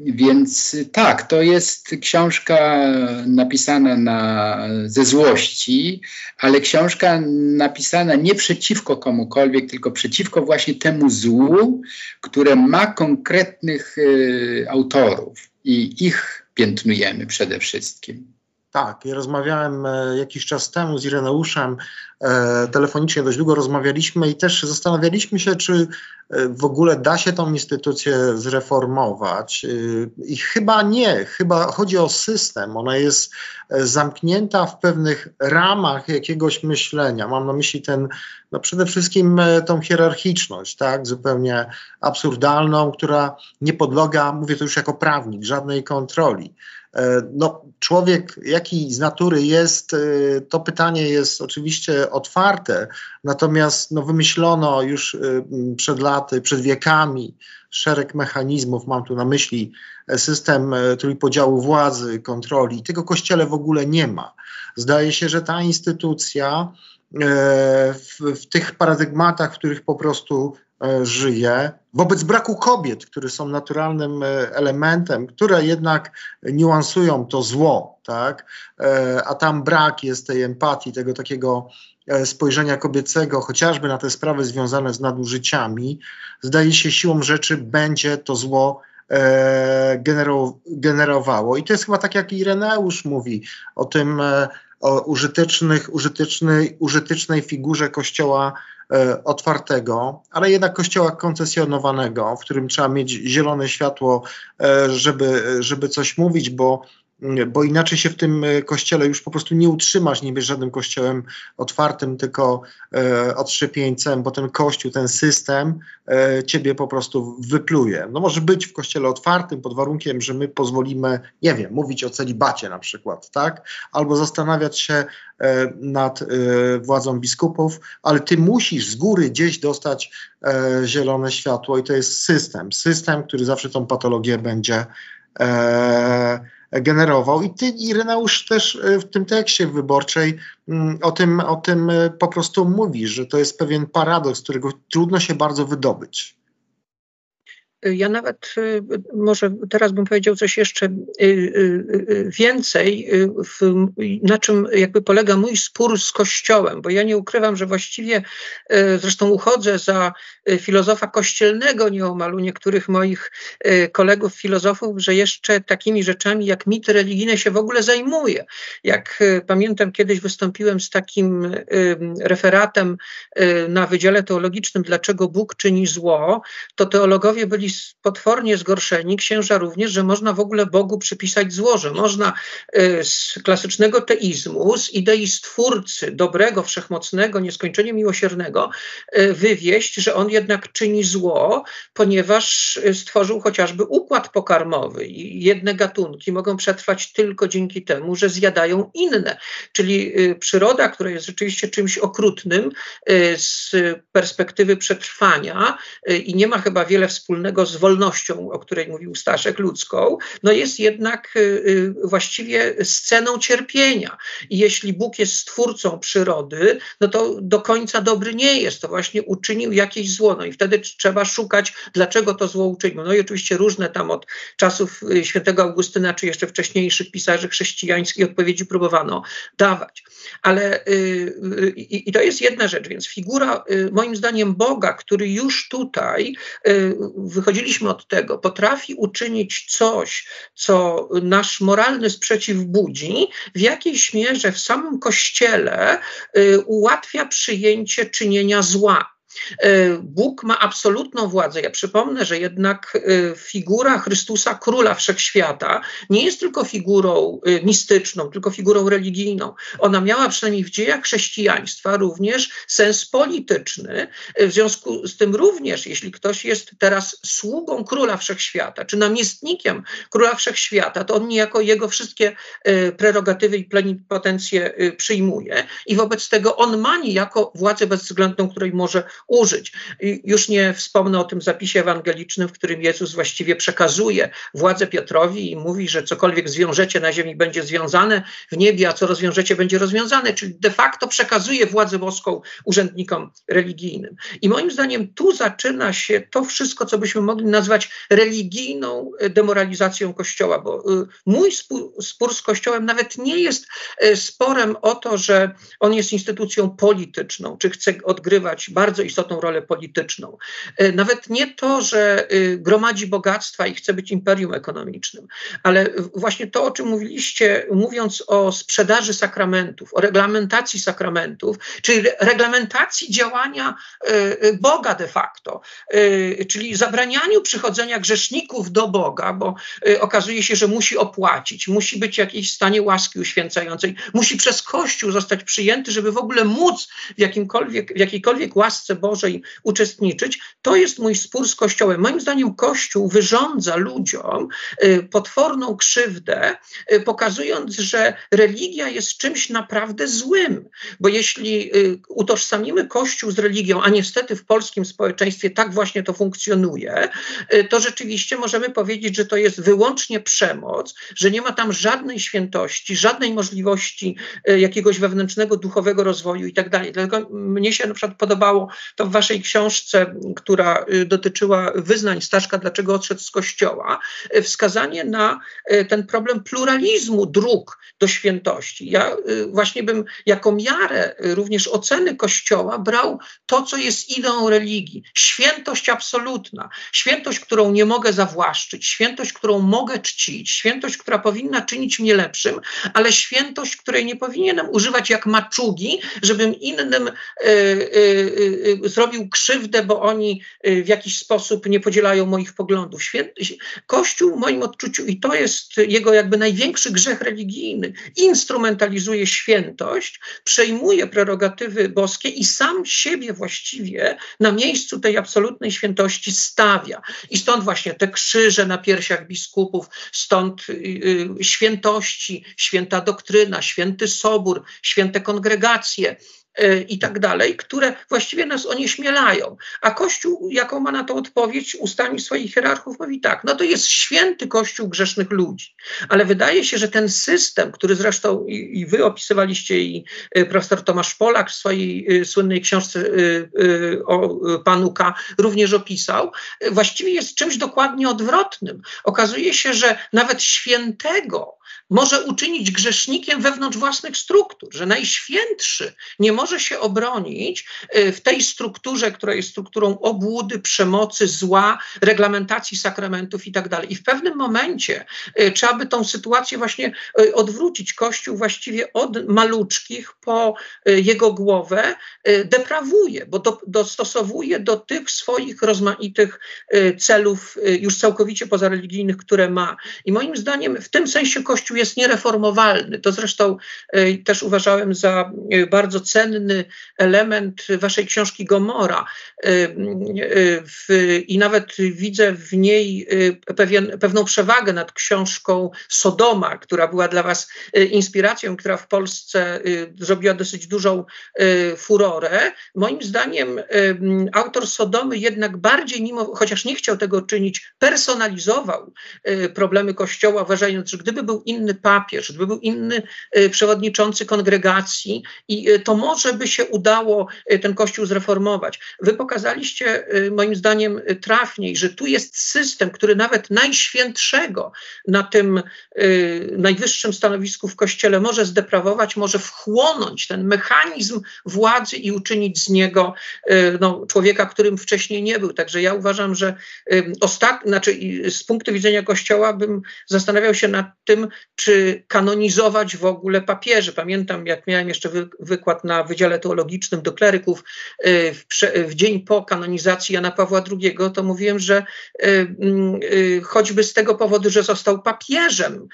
Więc tak, to jest książka napisana na, ze złości, ale książka napisana nie przeciwko komukolwiek, tylko przeciwko właśnie temu złu, które ma konkretnych y, autorów i ich piętnujemy przede wszystkim. Tak, ja rozmawiałem e, jakiś czas temu z Ireneuszem, e, telefonicznie dość długo rozmawialiśmy i też zastanawialiśmy się, czy e, w ogóle da się tą instytucję zreformować. I chyba nie, chyba chodzi o system. Ona jest zamknięta w pewnych ramach jakiegoś myślenia. Mam na myśli ten, no przede wszystkim tą hierarchiczność, tak, zupełnie absurdalną, która nie podlega, mówię to już jako prawnik, żadnej kontroli. E, no, człowiek, jaki z natury jest, e, to pytanie jest oczywiście otwarte, natomiast no, wymyślono już e, przed laty, przed wiekami szereg mechanizmów, mam tu na myśli system trójpodziału władzy, kontroli. Tego kościele w ogóle nie ma. Zdaje się, że ta instytucja w, w tych paradygmatach, w których po prostu żyje, wobec braku kobiet, które są naturalnym e, elementem, które jednak niuansują to zło, tak? E, a tam brak jest tej empatii, tego takiego spojrzenia kobiecego, chociażby na te sprawy związane z nadużyciami, zdaje się siłą rzeczy będzie to zło generowało. I to jest chyba tak, jak Ireneusz mówi o tym o użytecznych, użytecznej, użytecznej figurze kościoła e, otwartego, ale jednak kościoła koncesjonowanego, w którym trzeba mieć zielone światło, e, żeby, żeby coś mówić, bo bo inaczej się w tym e, kościele już po prostu nie utrzymasz, nie będziesz żadnym kościołem otwartym, tylko e, odszczepieńcem, bo ten kościół, ten system e, ciebie po prostu wypluje. No może być w kościele otwartym pod warunkiem, że my pozwolimy, nie wiem, mówić o celibacie na przykład, tak? Albo zastanawiać się e, nad e, władzą biskupów, ale ty musisz z góry gdzieś dostać e, zielone światło i to jest system. System, który zawsze tą patologię będzie e, generował. I ty, Ireneusz, też e, w tym tekście wyborczej mm, o tym, o tym e, po prostu mówisz, że to jest pewien paradoks, którego trudno się bardzo wydobyć. Ja nawet y, może teraz bym powiedział coś jeszcze y, y, więcej, w, na czym jakby polega mój spór z Kościołem, bo ja nie ukrywam, że właściwie zresztą uchodzę za filozofa kościelnego nieomal u niektórych moich kolegów filozofów, że jeszcze takimi rzeczami jak mity religijne się w ogóle zajmuje. Jak pamiętam, kiedyś wystąpiłem z takim referatem na Wydziale Teologicznym Dlaczego Bóg czyni zło, to teologowie byli potwornie zgorszeni, księża również, że można w ogóle Bogu przypisać zło, że można y, z klasycznego teizmu, z idei stwórcy, dobrego, wszechmocnego, nieskończenie miłosiernego, y, wywieść, że on jednak czyni zło, ponieważ y, stworzył chociażby układ pokarmowy i jedne gatunki mogą przetrwać tylko dzięki temu, że zjadają inne. Czyli przyroda, która jest rzeczywiście czymś okrutnym z perspektywy przetrwania i nie ma chyba wiele wspólnego z wolnością, o której mówił Staszek, ludzką, no jest jednak y, y, właściwie sceną cierpienia. I jeśli Bóg jest stwórcą przyrody, no to do końca dobry nie jest. To właśnie uczynił jakieś zło. No i wtedy trzeba szukać, dlaczego to zło uczynił. No i oczywiście różne tam od czasów y, świętego Augustyna, czy jeszcze wcześniejszych pisarzy chrześcijańskich odpowiedzi próbowano dawać. Ale i, i to jest jedna rzecz, więc figura moim zdaniem Boga, który już tutaj wychodziliśmy od tego, potrafi uczynić coś, co nasz moralny sprzeciw budzi, w jakiejś mierze w samym kościele y, ułatwia przyjęcie czynienia zła. E, Bóg ma absolutną władzę. Ja przypomnę, że jednak e, figura Chrystusa, króla wszechświata, nie jest tylko figurą e, mistyczną, tylko figurą religijną. Ona miała przynajmniej w dziejach chrześcijaństwa również sens polityczny. W związku z tym również, jeśli ktoś jest teraz sługą króla wszechświata, czy namiestnikiem króla wszechświata, to on niejako jego wszystkie prerogatywy i plenipotencje przyjmuje i wobec tego on ma niejako władzę bezwzględną, której może użyć. Już nie wspomnę o tym zapisie ewangelicznym, w którym Jezus właściwie przekazuje władzę Piotrowi i mówi, że cokolwiek zwiążecie na ziemi będzie związane w niebie, a co rozwiążecie będzie rozwiązane, czyli de facto przekazuje władzę boską urzędnikom religijnym. I moim zdaniem tu zaczyna się to wszystko, co byśmy mogli nazwać religijną demoralizacją Kościoła, bo y, mój spór, z Kościołem nawet nie jest y, sporem o to, że on jest instytucją polityczną, czy chce odgrywać bardzo istotną istotną rolę polityczną. E, nawet nie to, że y, gromadzi bogactwa i chce być imperium ekonomicznym, ale właśnie to, o czym mówiliście, mówiąc o sprzedaży sakramentów, o reglamentacji sakramentów, czyli reglamentacji działania e, e, Boga de facto, czyli zabranianiu przychodzenia grzeszników do Boga, bo okazuje się, że musi opłacić, musi być w jakiejś stanie łaski uświęcającej, musi przez Kościół zostać przyjęty, żeby w ogóle móc w, jakimkolwiek, w jakiejkolwiek łasce Bożej uczestniczyć, to jest mój spór z Kościołem. Moim zdaniem Kościół wyrządza ludziom y, potworną krzywdę, y, pokazując, że religia jest czymś naprawdę złym. Bo jeśli y, utożsamimy Kościół z religią, a niestety w polskim społeczeństwie tak właśnie to funkcjonuje, to rzeczywiście możemy powiedzieć, że to jest wyłącznie przemoc, że nie ma tam żadnej świętości, żadnej możliwości jakiegoś wewnętrznego, duchowego rozwoju i tak dalej. Dlatego mnie się na przykład podobało to w waszej książce, która dotyczyła wyznań Staszka, dlaczego odszedł z kościoła, wskazanie na ten problem pluralizmu dróg do świętości. Ja właśnie bym jako miarę również oceny kościoła brał to, co jest ideą religii. Świętość absolutna, świętość, którą nie mogę zawłaszczyć, świętość, którą mogę czcić, świętość, która powinna czynić mnie lepszym, ale świętość, której nie powinienem używać jak maczugi, żebym innym y, y, y, zrobił krzywdę, bo oni w jakiś sposób nie podzielają moich poglądów. Kościół w moim odczuciu, i to jest jego jakby największy grzech religijny, instrumentalizuje świętość, przejmuje prerogatywy boskie i sam siebie właściwie na miejscu tej absolutnej świętości stawia. I stąd właśnie te krzyże na piersiach biskupów, stąd świętości, święta doktryna, święty sobór, święte kongregacje. E, i tak dalej, które właściwie nas onieśmielają. A Kościół, jaką ma na to odpowiedź ustami swoich hierarchów, mówi tak, no to jest święty Kościół grzesznych ludzi. Ale wydaje się, że ten system, który zresztą i, i wy opisywaliście i y, profesor Tomasz Polak w swojej y, słynnej książce y, o panu K. również opisał, właściwie jest czymś dokładnie odwrotnym. Okazuje się, że nawet świętego może uczynić grzesznikiem wewnątrz własnych struktur, że najświętszy nie może się obronić y, w tej strukturze, która jest strukturą obłudy, przemocy, zła, reglamentacji sakramentów i tak. I w pewnym momencie y, trzeba by tą sytuację właśnie y, odwrócić. Kościół właściwie od maluczkich po jego głowę deprawuje, bo do, dostosowuje do tych swoich rozmaitych celów już całkowicie pozareligijnych, które ma. I moim zdaniem w tym sensie Kościół jest niereformowalny. To zresztą też uważałem za bardzo cenny element waszej książki Gomora. Y, I nawet widzę w niej pewien, pewną przewagę nad książką Sodoma, która była dla was inspiracją, która w Polsce zrobiła dosyć dużą furorę. Moim zdaniem autor Sodomy jednak bardziej, mimo, chociaż nie chciał tego czynić, personalizował problemy Kościoła, uważając, że gdyby był inny papież, gdyby był inny przewodniczący kongregacji, i to może by się udało y, ten kościół zreformować. Wy pokazaliście moim zdaniem trafniej, że tu jest system, który nawet najświętszego na tym najwyższym stanowisku w kościele może zdeprawować, może wchłonąć ten mechanizm władzy i uczynić z niego no, człowieka, którym wcześniej nie był. Także ja uważam, że ostatni, znaczy z punktu widzenia kościoła bym zastanawiał się nad tym, czy kanonizować w ogóle papieży. Pamiętam, jak miałem jeszcze wy, wykład na Wydziale Teologicznym do kleryków y, w, w, dzień po kanonizacji Jana Pawła II, to mówiłem, że y, y, choćby z tego powodu, że został papieżem,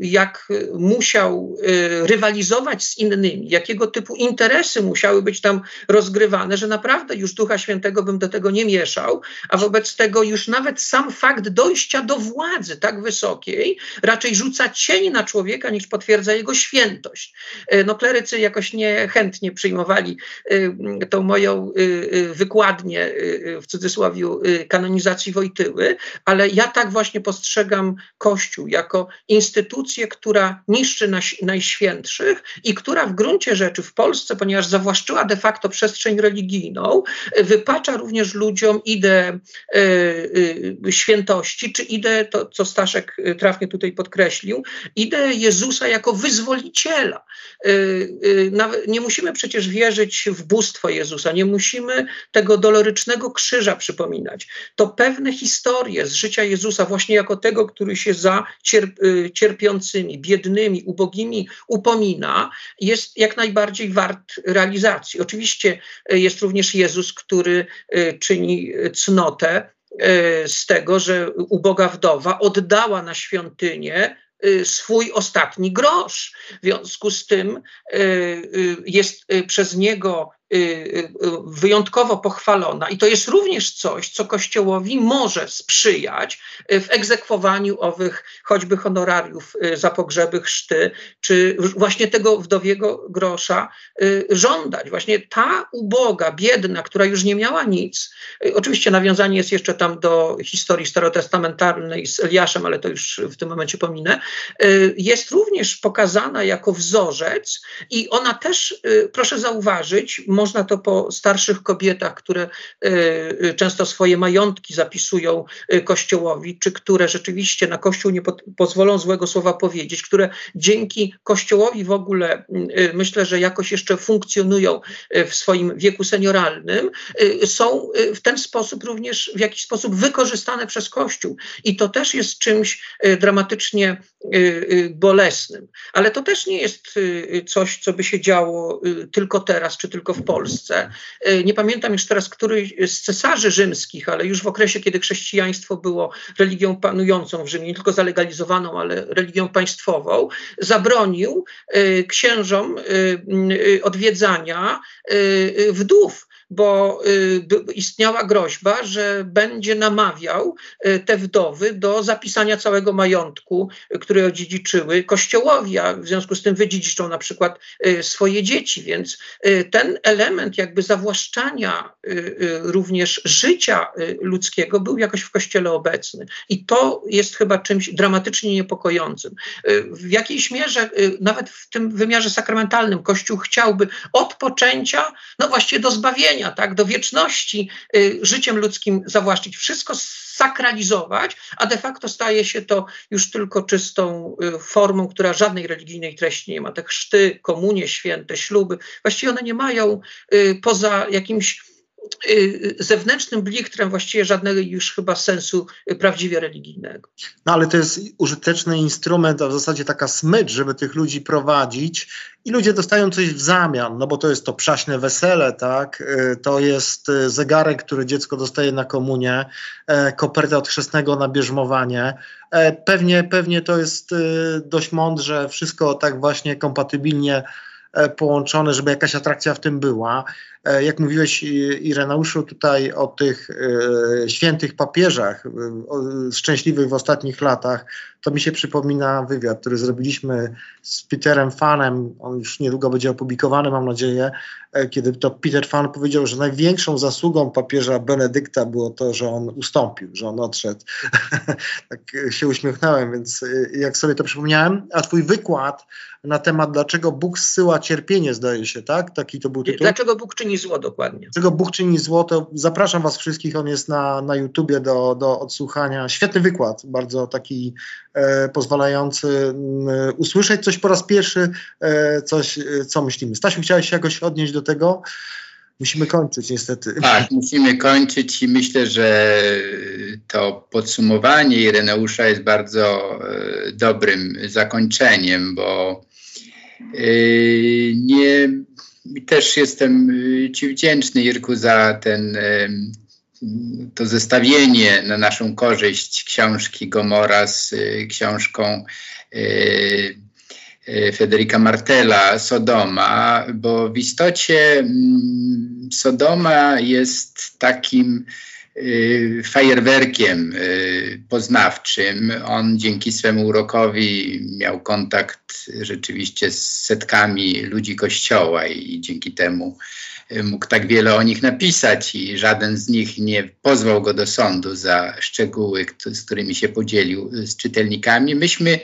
jak musiał rywalizować z innymi, jakiego typu interesy musiały być tam rozgrywane, że naprawdę już Ducha Świętego bym do tego nie mieszał, a wobec tego już nawet sam fakt dojścia do władzy tak wysokiej raczej rzuca cień na człowieka niż potwierdza jego świętość. No klerycy jakoś niechętnie chętnie przyjmowali y, tą moją y, wykładnię w cudzysłowie kanonizacji Wojtyły, ale ja tak właśnie postrzegam Kościół jako instytucję, która niszczy najświętszych i która w gruncie rzeczy w Polsce, ponieważ zawłaszczyła de facto przestrzeń religijną, wypacza również ludziom ideę świętości, czy ideę, to co Staszek trafnie tutaj podkreślił, ideę Jezusa jako wyzwoliciela. Nie musimy przecież wierzyć w bóstwo Jezusa, nie musimy tego dolorycznego krzyża przypominać. To pewne historie z życia Jezusa, właśnie jako tego, który się za y, cierpiącymi, biednymi, ubogimi upomina, jest jak najbardziej wart realizacji. Oczywiście y, jest również Jezus, który y, czyni cnotę z tego, że uboga wdowa oddała na świątynię Y, swój ostatni grosz. W związku z tym y, y, jest przez niego Y, y, wyjątkowo pochwalona i to jest również coś, co Kościołowi może sprzyjać y, w egzekwowaniu owych choćby honorariów za pogrzeby, chrzty, czy właśnie tego wdowiego grosza żądać. Właśnie ta uboga, biedna, która już nie miała nic, oczywiście nawiązanie jest jeszcze tam do historii starotestamentalnej z Eliaszem, ale to już w tym momencie pominę, jest również pokazana jako wzorzec i ona też, proszę zauważyć, można to po starszych kobietach, które często swoje majątki zapisują Kościołowi, czy które rzeczywiście na Kościół nie po, pozwolą złego słowa powiedzieć, które dzięki Kościołowi w ogóle myślę, że jakoś jeszcze funkcjonują w swoim wieku senioralnym, są w ten sposób również w jakiś sposób wykorzystane przez Kościół. I to też jest czymś dramatycznie bolesnym. Ale to też nie jest coś, co by się działo tylko teraz, czy tylko w Polsce. Nie pamiętam już teraz, który z cesarzy rzymskich, ale już w okresie, kiedy chrześcijaństwo było religią panującą w Rzymie, nie tylko zalegalizowaną, ale religią państwową, zabronił księżom odwiedzania wdów bo y, istniała groźba, że będzie namawiał y, te wdowy do zapisania całego majątku, który odziedziczyły kościołowi, a w związku z tym wydziedziczą na przykład y, swoje dzieci. Więc ten element jakby zawłaszczania również życia ludzkiego był jakoś w kościele obecny. I to jest chyba czymś dramatycznie niepokojącym. W jakiejś mierze, nawet w tym wymiarze sakramentalnym, Kościół chciałby od poczęcia, no właściwie do zbawienia, tak, do wieczności y, życiem ludzkim zawłaszczyć, wszystko sakralizować, a de facto staje się to już tylko czystą y, formą, która żadnej religijnej treści nie ma. Te chrzty, komunie święte, śluby, właściwie one nie mają y, poza jakimś zewnętrznym blichtrem właściwie żadnego już chyba sensu prawdziwie religijnego. No ale to jest użyteczny instrument, a w zasadzie taka smycz, żeby tych ludzi prowadzić i ludzie dostają coś w zamian, no bo to jest to przaśne wesele, tak, y, to jest y, zegarek, który dziecko dostaje na komunię, e, koperta od chrzestnego na bierzmowanie. E, pewnie, pewnie to jest dość mądrze, wszystko tak właśnie kompatybilnie połączone, żeby jakaś atrakcja w tym była. E, jak mówiłeś Ireneuszu tutaj o tych e, świętych papieżach e, szczęśliwych w ostatnich latach, to mi się przypomina wywiad, który zrobiliśmy z Peterem Fanem, on już niedługo będzie opublikowany, mam nadzieję, kiedy to Peter Fan powiedział, że największą zasługą papieża Benedykta było to, że on ustąpił, że on odszedł. [LAUGHS] tak się uśmiechnąłem, więc jak sobie to przypomniałem, a twój wykład na temat, dlaczego Bóg zsyła cierpienie, zdaje się, tak? Taki to był tytuł. Dlaczego Bóg czyni zło dokładnie. Czego Bóg czyni zło, to zapraszam Was wszystkich, on jest na, na YouTubie do, do odsłuchania. Świetny wykład, bardzo taki e, pozwalający e, usłyszeć coś po raz pierwszy, e, coś, e, co myślimy. Stasiu, chciałeś się jakoś odnieść do tego? Musimy kończyć niestety. Tak, musimy kończyć i myślę, że to podsumowanie Ireneusza jest bardzo dobrym zakończeniem, bo nie też jestem Ci wdzięczny, Irku, za ten, to zestawienie na naszą korzyść książki Gomora z y, książką y, Federica Martella Sodoma, bo w istocie mm, Sodoma jest takim Y, fajerwerkiem y, poznawczym. On dzięki swemu urokowi miał kontakt rzeczywiście z setkami ludzi kościoła i dzięki temu y, mógł tak wiele o nich napisać i żaden z nich nie pozwał go do sądu za szczegóły, z którymi się podzielił z czytelnikami. Myśmy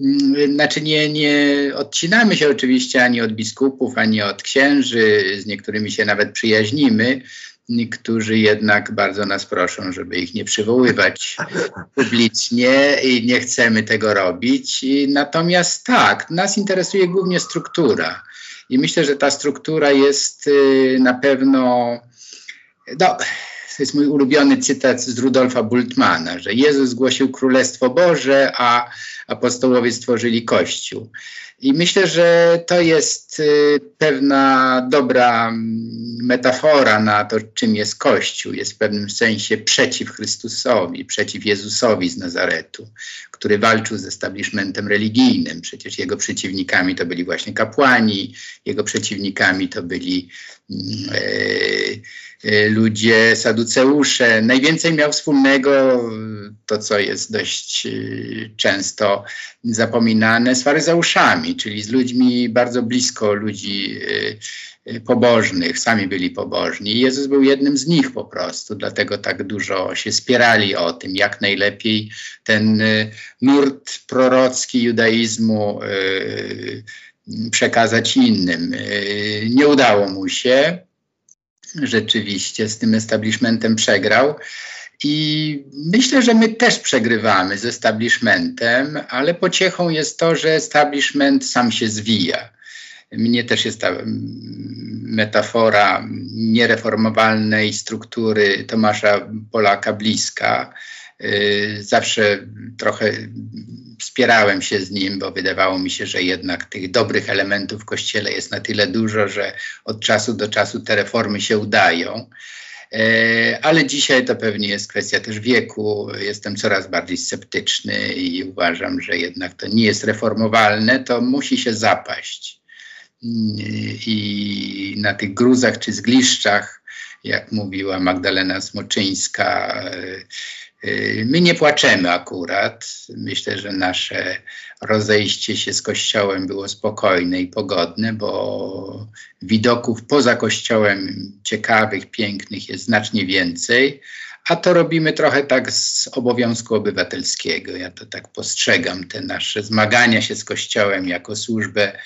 mm, znaczy nie, nie odcinamy się oczywiście ani od biskupów, ani od księży, z niektórymi się nawet przyjaźnimy, Niektórzy jednak bardzo nas proszą, żeby ich nie przywoływać [LAUGHS] publicznie i nie chcemy tego robić. Natomiast tak, nas interesuje głównie struktura. I myślę, że ta struktura jest y, na pewno. No, to jest mój ulubiony cytat z Rudolfa Bultmana, że Jezus zgłosił Królestwo Boże, a apostołowie stworzyli Kościół. I myślę, że to jest y, pewna dobra mm, metafora na to, czym jest Kościół. Jest w pewnym sensie przeciw Chrystusowi, przeciw Jezusowi z Nazaretu, który walczył z establishmentem religijnym. Przecież jego przeciwnikami to byli właśnie kapłani, jego przeciwnikami to byli. Yy, ludzie, saduceusze. Najwięcej miał wspólnego to, co jest dość y, często zapominane, z faryzeuszami, czyli z ludźmi bardzo blisko ludzi y, pobożnych, sami byli pobożni. Jezus był jednym z nich po prostu, dlatego tak dużo się spierali o tym, jak najlepiej ten nurt prorocki judaizmu przekazać innym. Nie udało mu się rzeczywiście z tym establishmentem przegrał. I myślę, że my też przegrywamy z establishmentem, ale pociechą jest to, że establishment sam się zwija. Mnie też jest ta metafora niereformowalnej struktury Tomasza Polaka bliska. Y, zawsze trochę wspierałem się z nim, bo wydawało mi się, że jednak tych dobrych elementów w kościele jest na tyle dużo, że od czasu do czasu te reformy się udają. E, ale dzisiaj to pewnie jest kwestia też wieku. Jestem coraz bardziej sceptyczny i uważam, że jednak to nie jest reformowalne, to musi się zapaść. I na tych gruzach czy zgliszczach, jak mówiła Magdalena Smoczyńska, my nie płaczemy akurat. Myślę, że nasze rozejście się z Kościołem było spokojne i pogodne, bo widoków poza Kościołem ciekawych, pięknych jest znacznie więcej. A to robimy trochę tak z obowiązku obywatelskiego. Ja to tak postrzegam, te nasze zmagania się z Kościołem jako służbę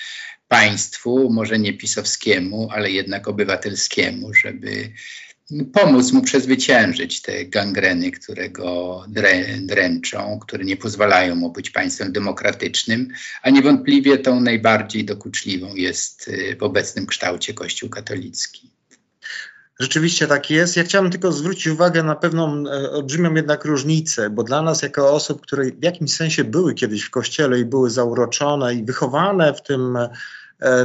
państwu, może nie pisowskiemu, ale jednak obywatelskiemu, żeby pomóc mu przezwyciężyć te gangreny, które go drę, dręczą, które nie pozwalają mu być państwem demokratycznym, a niewątpliwie tą najbardziej dokuczliwą jest y, w obecnym kształcie Kościół katolicki. Rzeczywiście tak jest. Ja chciałem tylko zwrócić uwagę na pewną e, olbrzymią jednak różnicę, bo dla nas jako osób, które w jakimś sensie były kiedyś w kościele i były zauroczone i wychowane w tym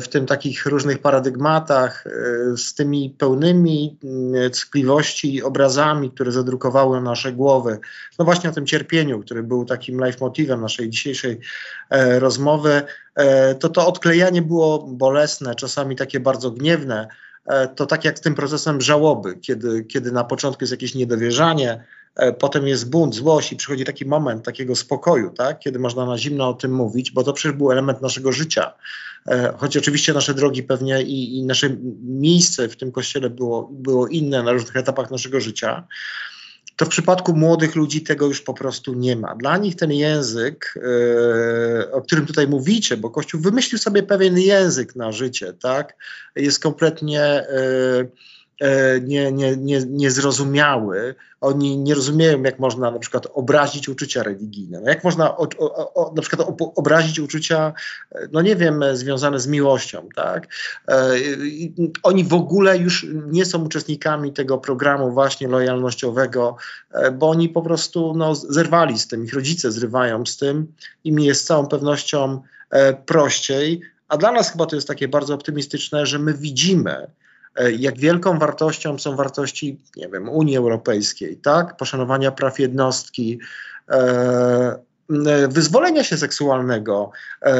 w tym takich różnych paradygmatach, e, z tymi pełnymi mm, ckliwości obrazami, które zadrukowały nasze głowy. No właśnie o tym cierpieniu, który był takim leitmotivem naszej dzisiejszej e, rozmowy, to to odklejanie było bolesne, czasami takie bardzo gniewne. To tak jak z tym procesem żałoby, kiedy, kiedy na początku jest jakieś niedowierzanie, E, potem jest bunt, złość i przychodzi taki moment takiego spokoju, tak? kiedy można na zimno o tym mówić, bo to przecież był element naszego życia. E, choć oczywiście nasze drogi pewnie i, i nasze miejsce w tym kościele było, było inne na różnych etapach naszego życia to w przypadku młodych ludzi tego już po prostu nie ma. Dla nich ten język, yy, o którym tutaj mówicie, bo Kościół wymyślił sobie pewien język na życie, tak, jest kompletnie. Yy, E, nie, nie, nie, niezrozumiały. Oni nie rozumieją, jak można na przykład obrazić uczucia religijne. No jak można o, o, o, na przykład obrazić uczucia, e, no nie wiem, związane z miłością, tak? E, oni w ogóle już nie są uczestnikami tego programu właśnie lojalnościowego, e, bo oni po prostu no, zerwali z tym, ich rodzice zrywają z tym i mi jest z całą pewnością e, prościej. A dla nas chyba to jest takie bardzo optymistyczne, że my widzimy, E, jak wielką wartością są wartości, nie wiem, Unii Europejskiej, tak? Poszanowania praw jednostki, e, E, wyzwolenia się seksualnego, e,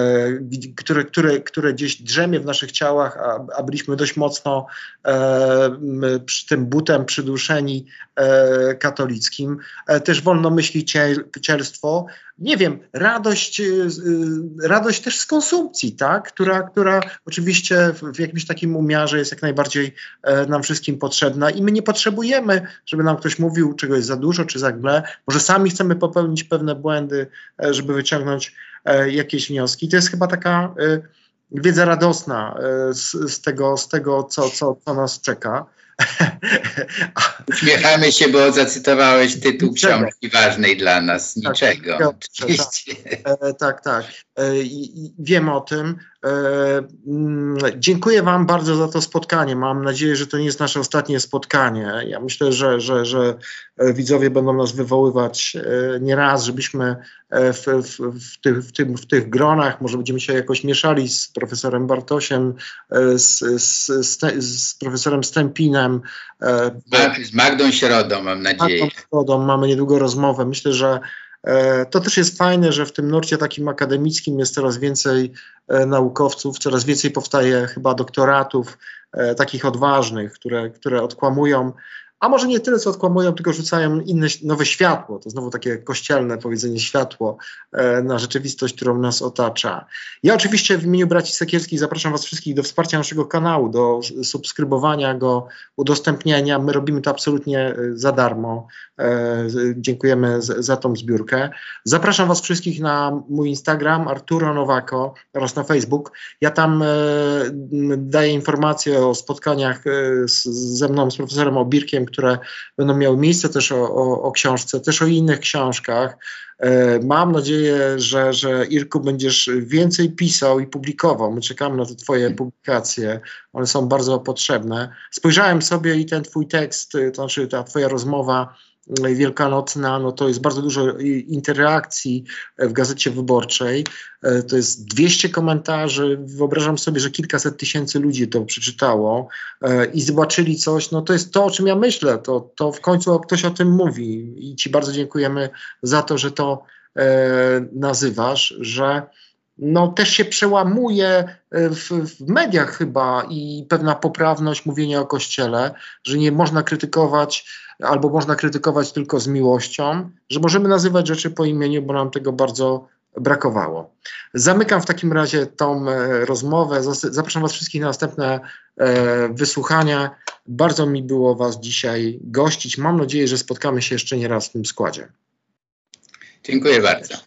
które, które, które gdzieś drzemie w naszych ciałach, a, a byliśmy dość mocno e, przy tym butem przyduszeni katolickim. Też wolnomyślicielstwo, nie wiem, radość, radość też z konsumpcji, tak? która, która oczywiście w jakimś takim umiarze jest jak najbardziej nam wszystkim potrzebna i my nie potrzebujemy, żeby nam ktoś mówił, czego jest za dużo czy za gle. Może sami chcemy popełnić pewne błędy, E, żeby wyciągnąć e, jakieś wnioski. To jest chyba taka e, wiedza radosna z, z tego, z tego co, co, co nas czeka. Uśmiechamy się, bo zacytowałeś tytuł książki ważnej dla nas. Tak, niczego. Tak, oczywiście. Tak, tak. tak. Wiem o tym. Mm, dziękuję Wam bardzo za to spotkanie. Mam nadzieję, że to nie jest nasze ostatnie spotkanie. Ja myślę, że, że, że widzowie będą nas wywoływać nieraz, żebyśmy w, w, w, tych, w, tym, w tych gronach, może będziemy się jakoś mieszali z profesorem Bartosiem, z, z, z, z profesorem Stępinem. Z Magdą Środą, mam nadzieję. Magdą Środą mamy niedługo rozmowę. Myślę, że E, to też jest fajne, że w tym nurcie takim akademickim jest coraz więcej e, naukowców, coraz więcej powstaje chyba doktoratów, e, takich odważnych, które, które odkłamują a może nie tyle co odkłamują, tylko rzucają inne, nowe światło, to znowu takie kościelne powiedzenie światło e, na rzeczywistość, którą nas otacza. Ja oczywiście w imieniu braci Sekielskich zapraszam Was wszystkich do wsparcia naszego kanału, do subskrybowania go, udostępniania. My robimy to absolutnie e, za darmo. E, dziękujemy za tą zbiórkę. Zapraszam Was wszystkich na mój Instagram Arturo Nowako oraz na Facebook. Ja tam daję informacje o spotkaniach ze mną, z profesorem Obirkiem, które będą miały miejsce też o, o, o książce, też o innych książkach. E, mam nadzieję, że, że Irku będziesz więcej pisał i publikował. My czekamy na te Twoje publikacje. One są bardzo potrzebne. Spojrzałem sobie i ten Twój tekst, to znaczy ta Twoja rozmowa wielkanocna, no to jest bardzo dużo interakcji w Gazecie Wyborczej. E, to jest 200 komentarzy. Wyobrażam sobie, że kilkaset tysięcy ludzi to przeczytało e, i zobaczyli coś. No to jest to, o czym ja myślę. To, to w końcu ktoś o tym mówi. I Ci bardzo dziękujemy za to, że to e, nazywasz, że no, też się przełamuje w, w, mediach chyba i pewna poprawność mówienia o Kościele, że nie można krytykować albo można krytykować tylko z miłością, że możemy nazywać rzeczy po imieniu, bo nam tego bardzo brakowało. Zamykam w takim razie tą e, rozmowę. Zapraszam Was wszystkich na następne e, wysłuchania. Bardzo mi było Was dzisiaj gościć. Mam nadzieję, że spotkamy się jeszcze nie raz w tym składzie. Dziękuję bardzo.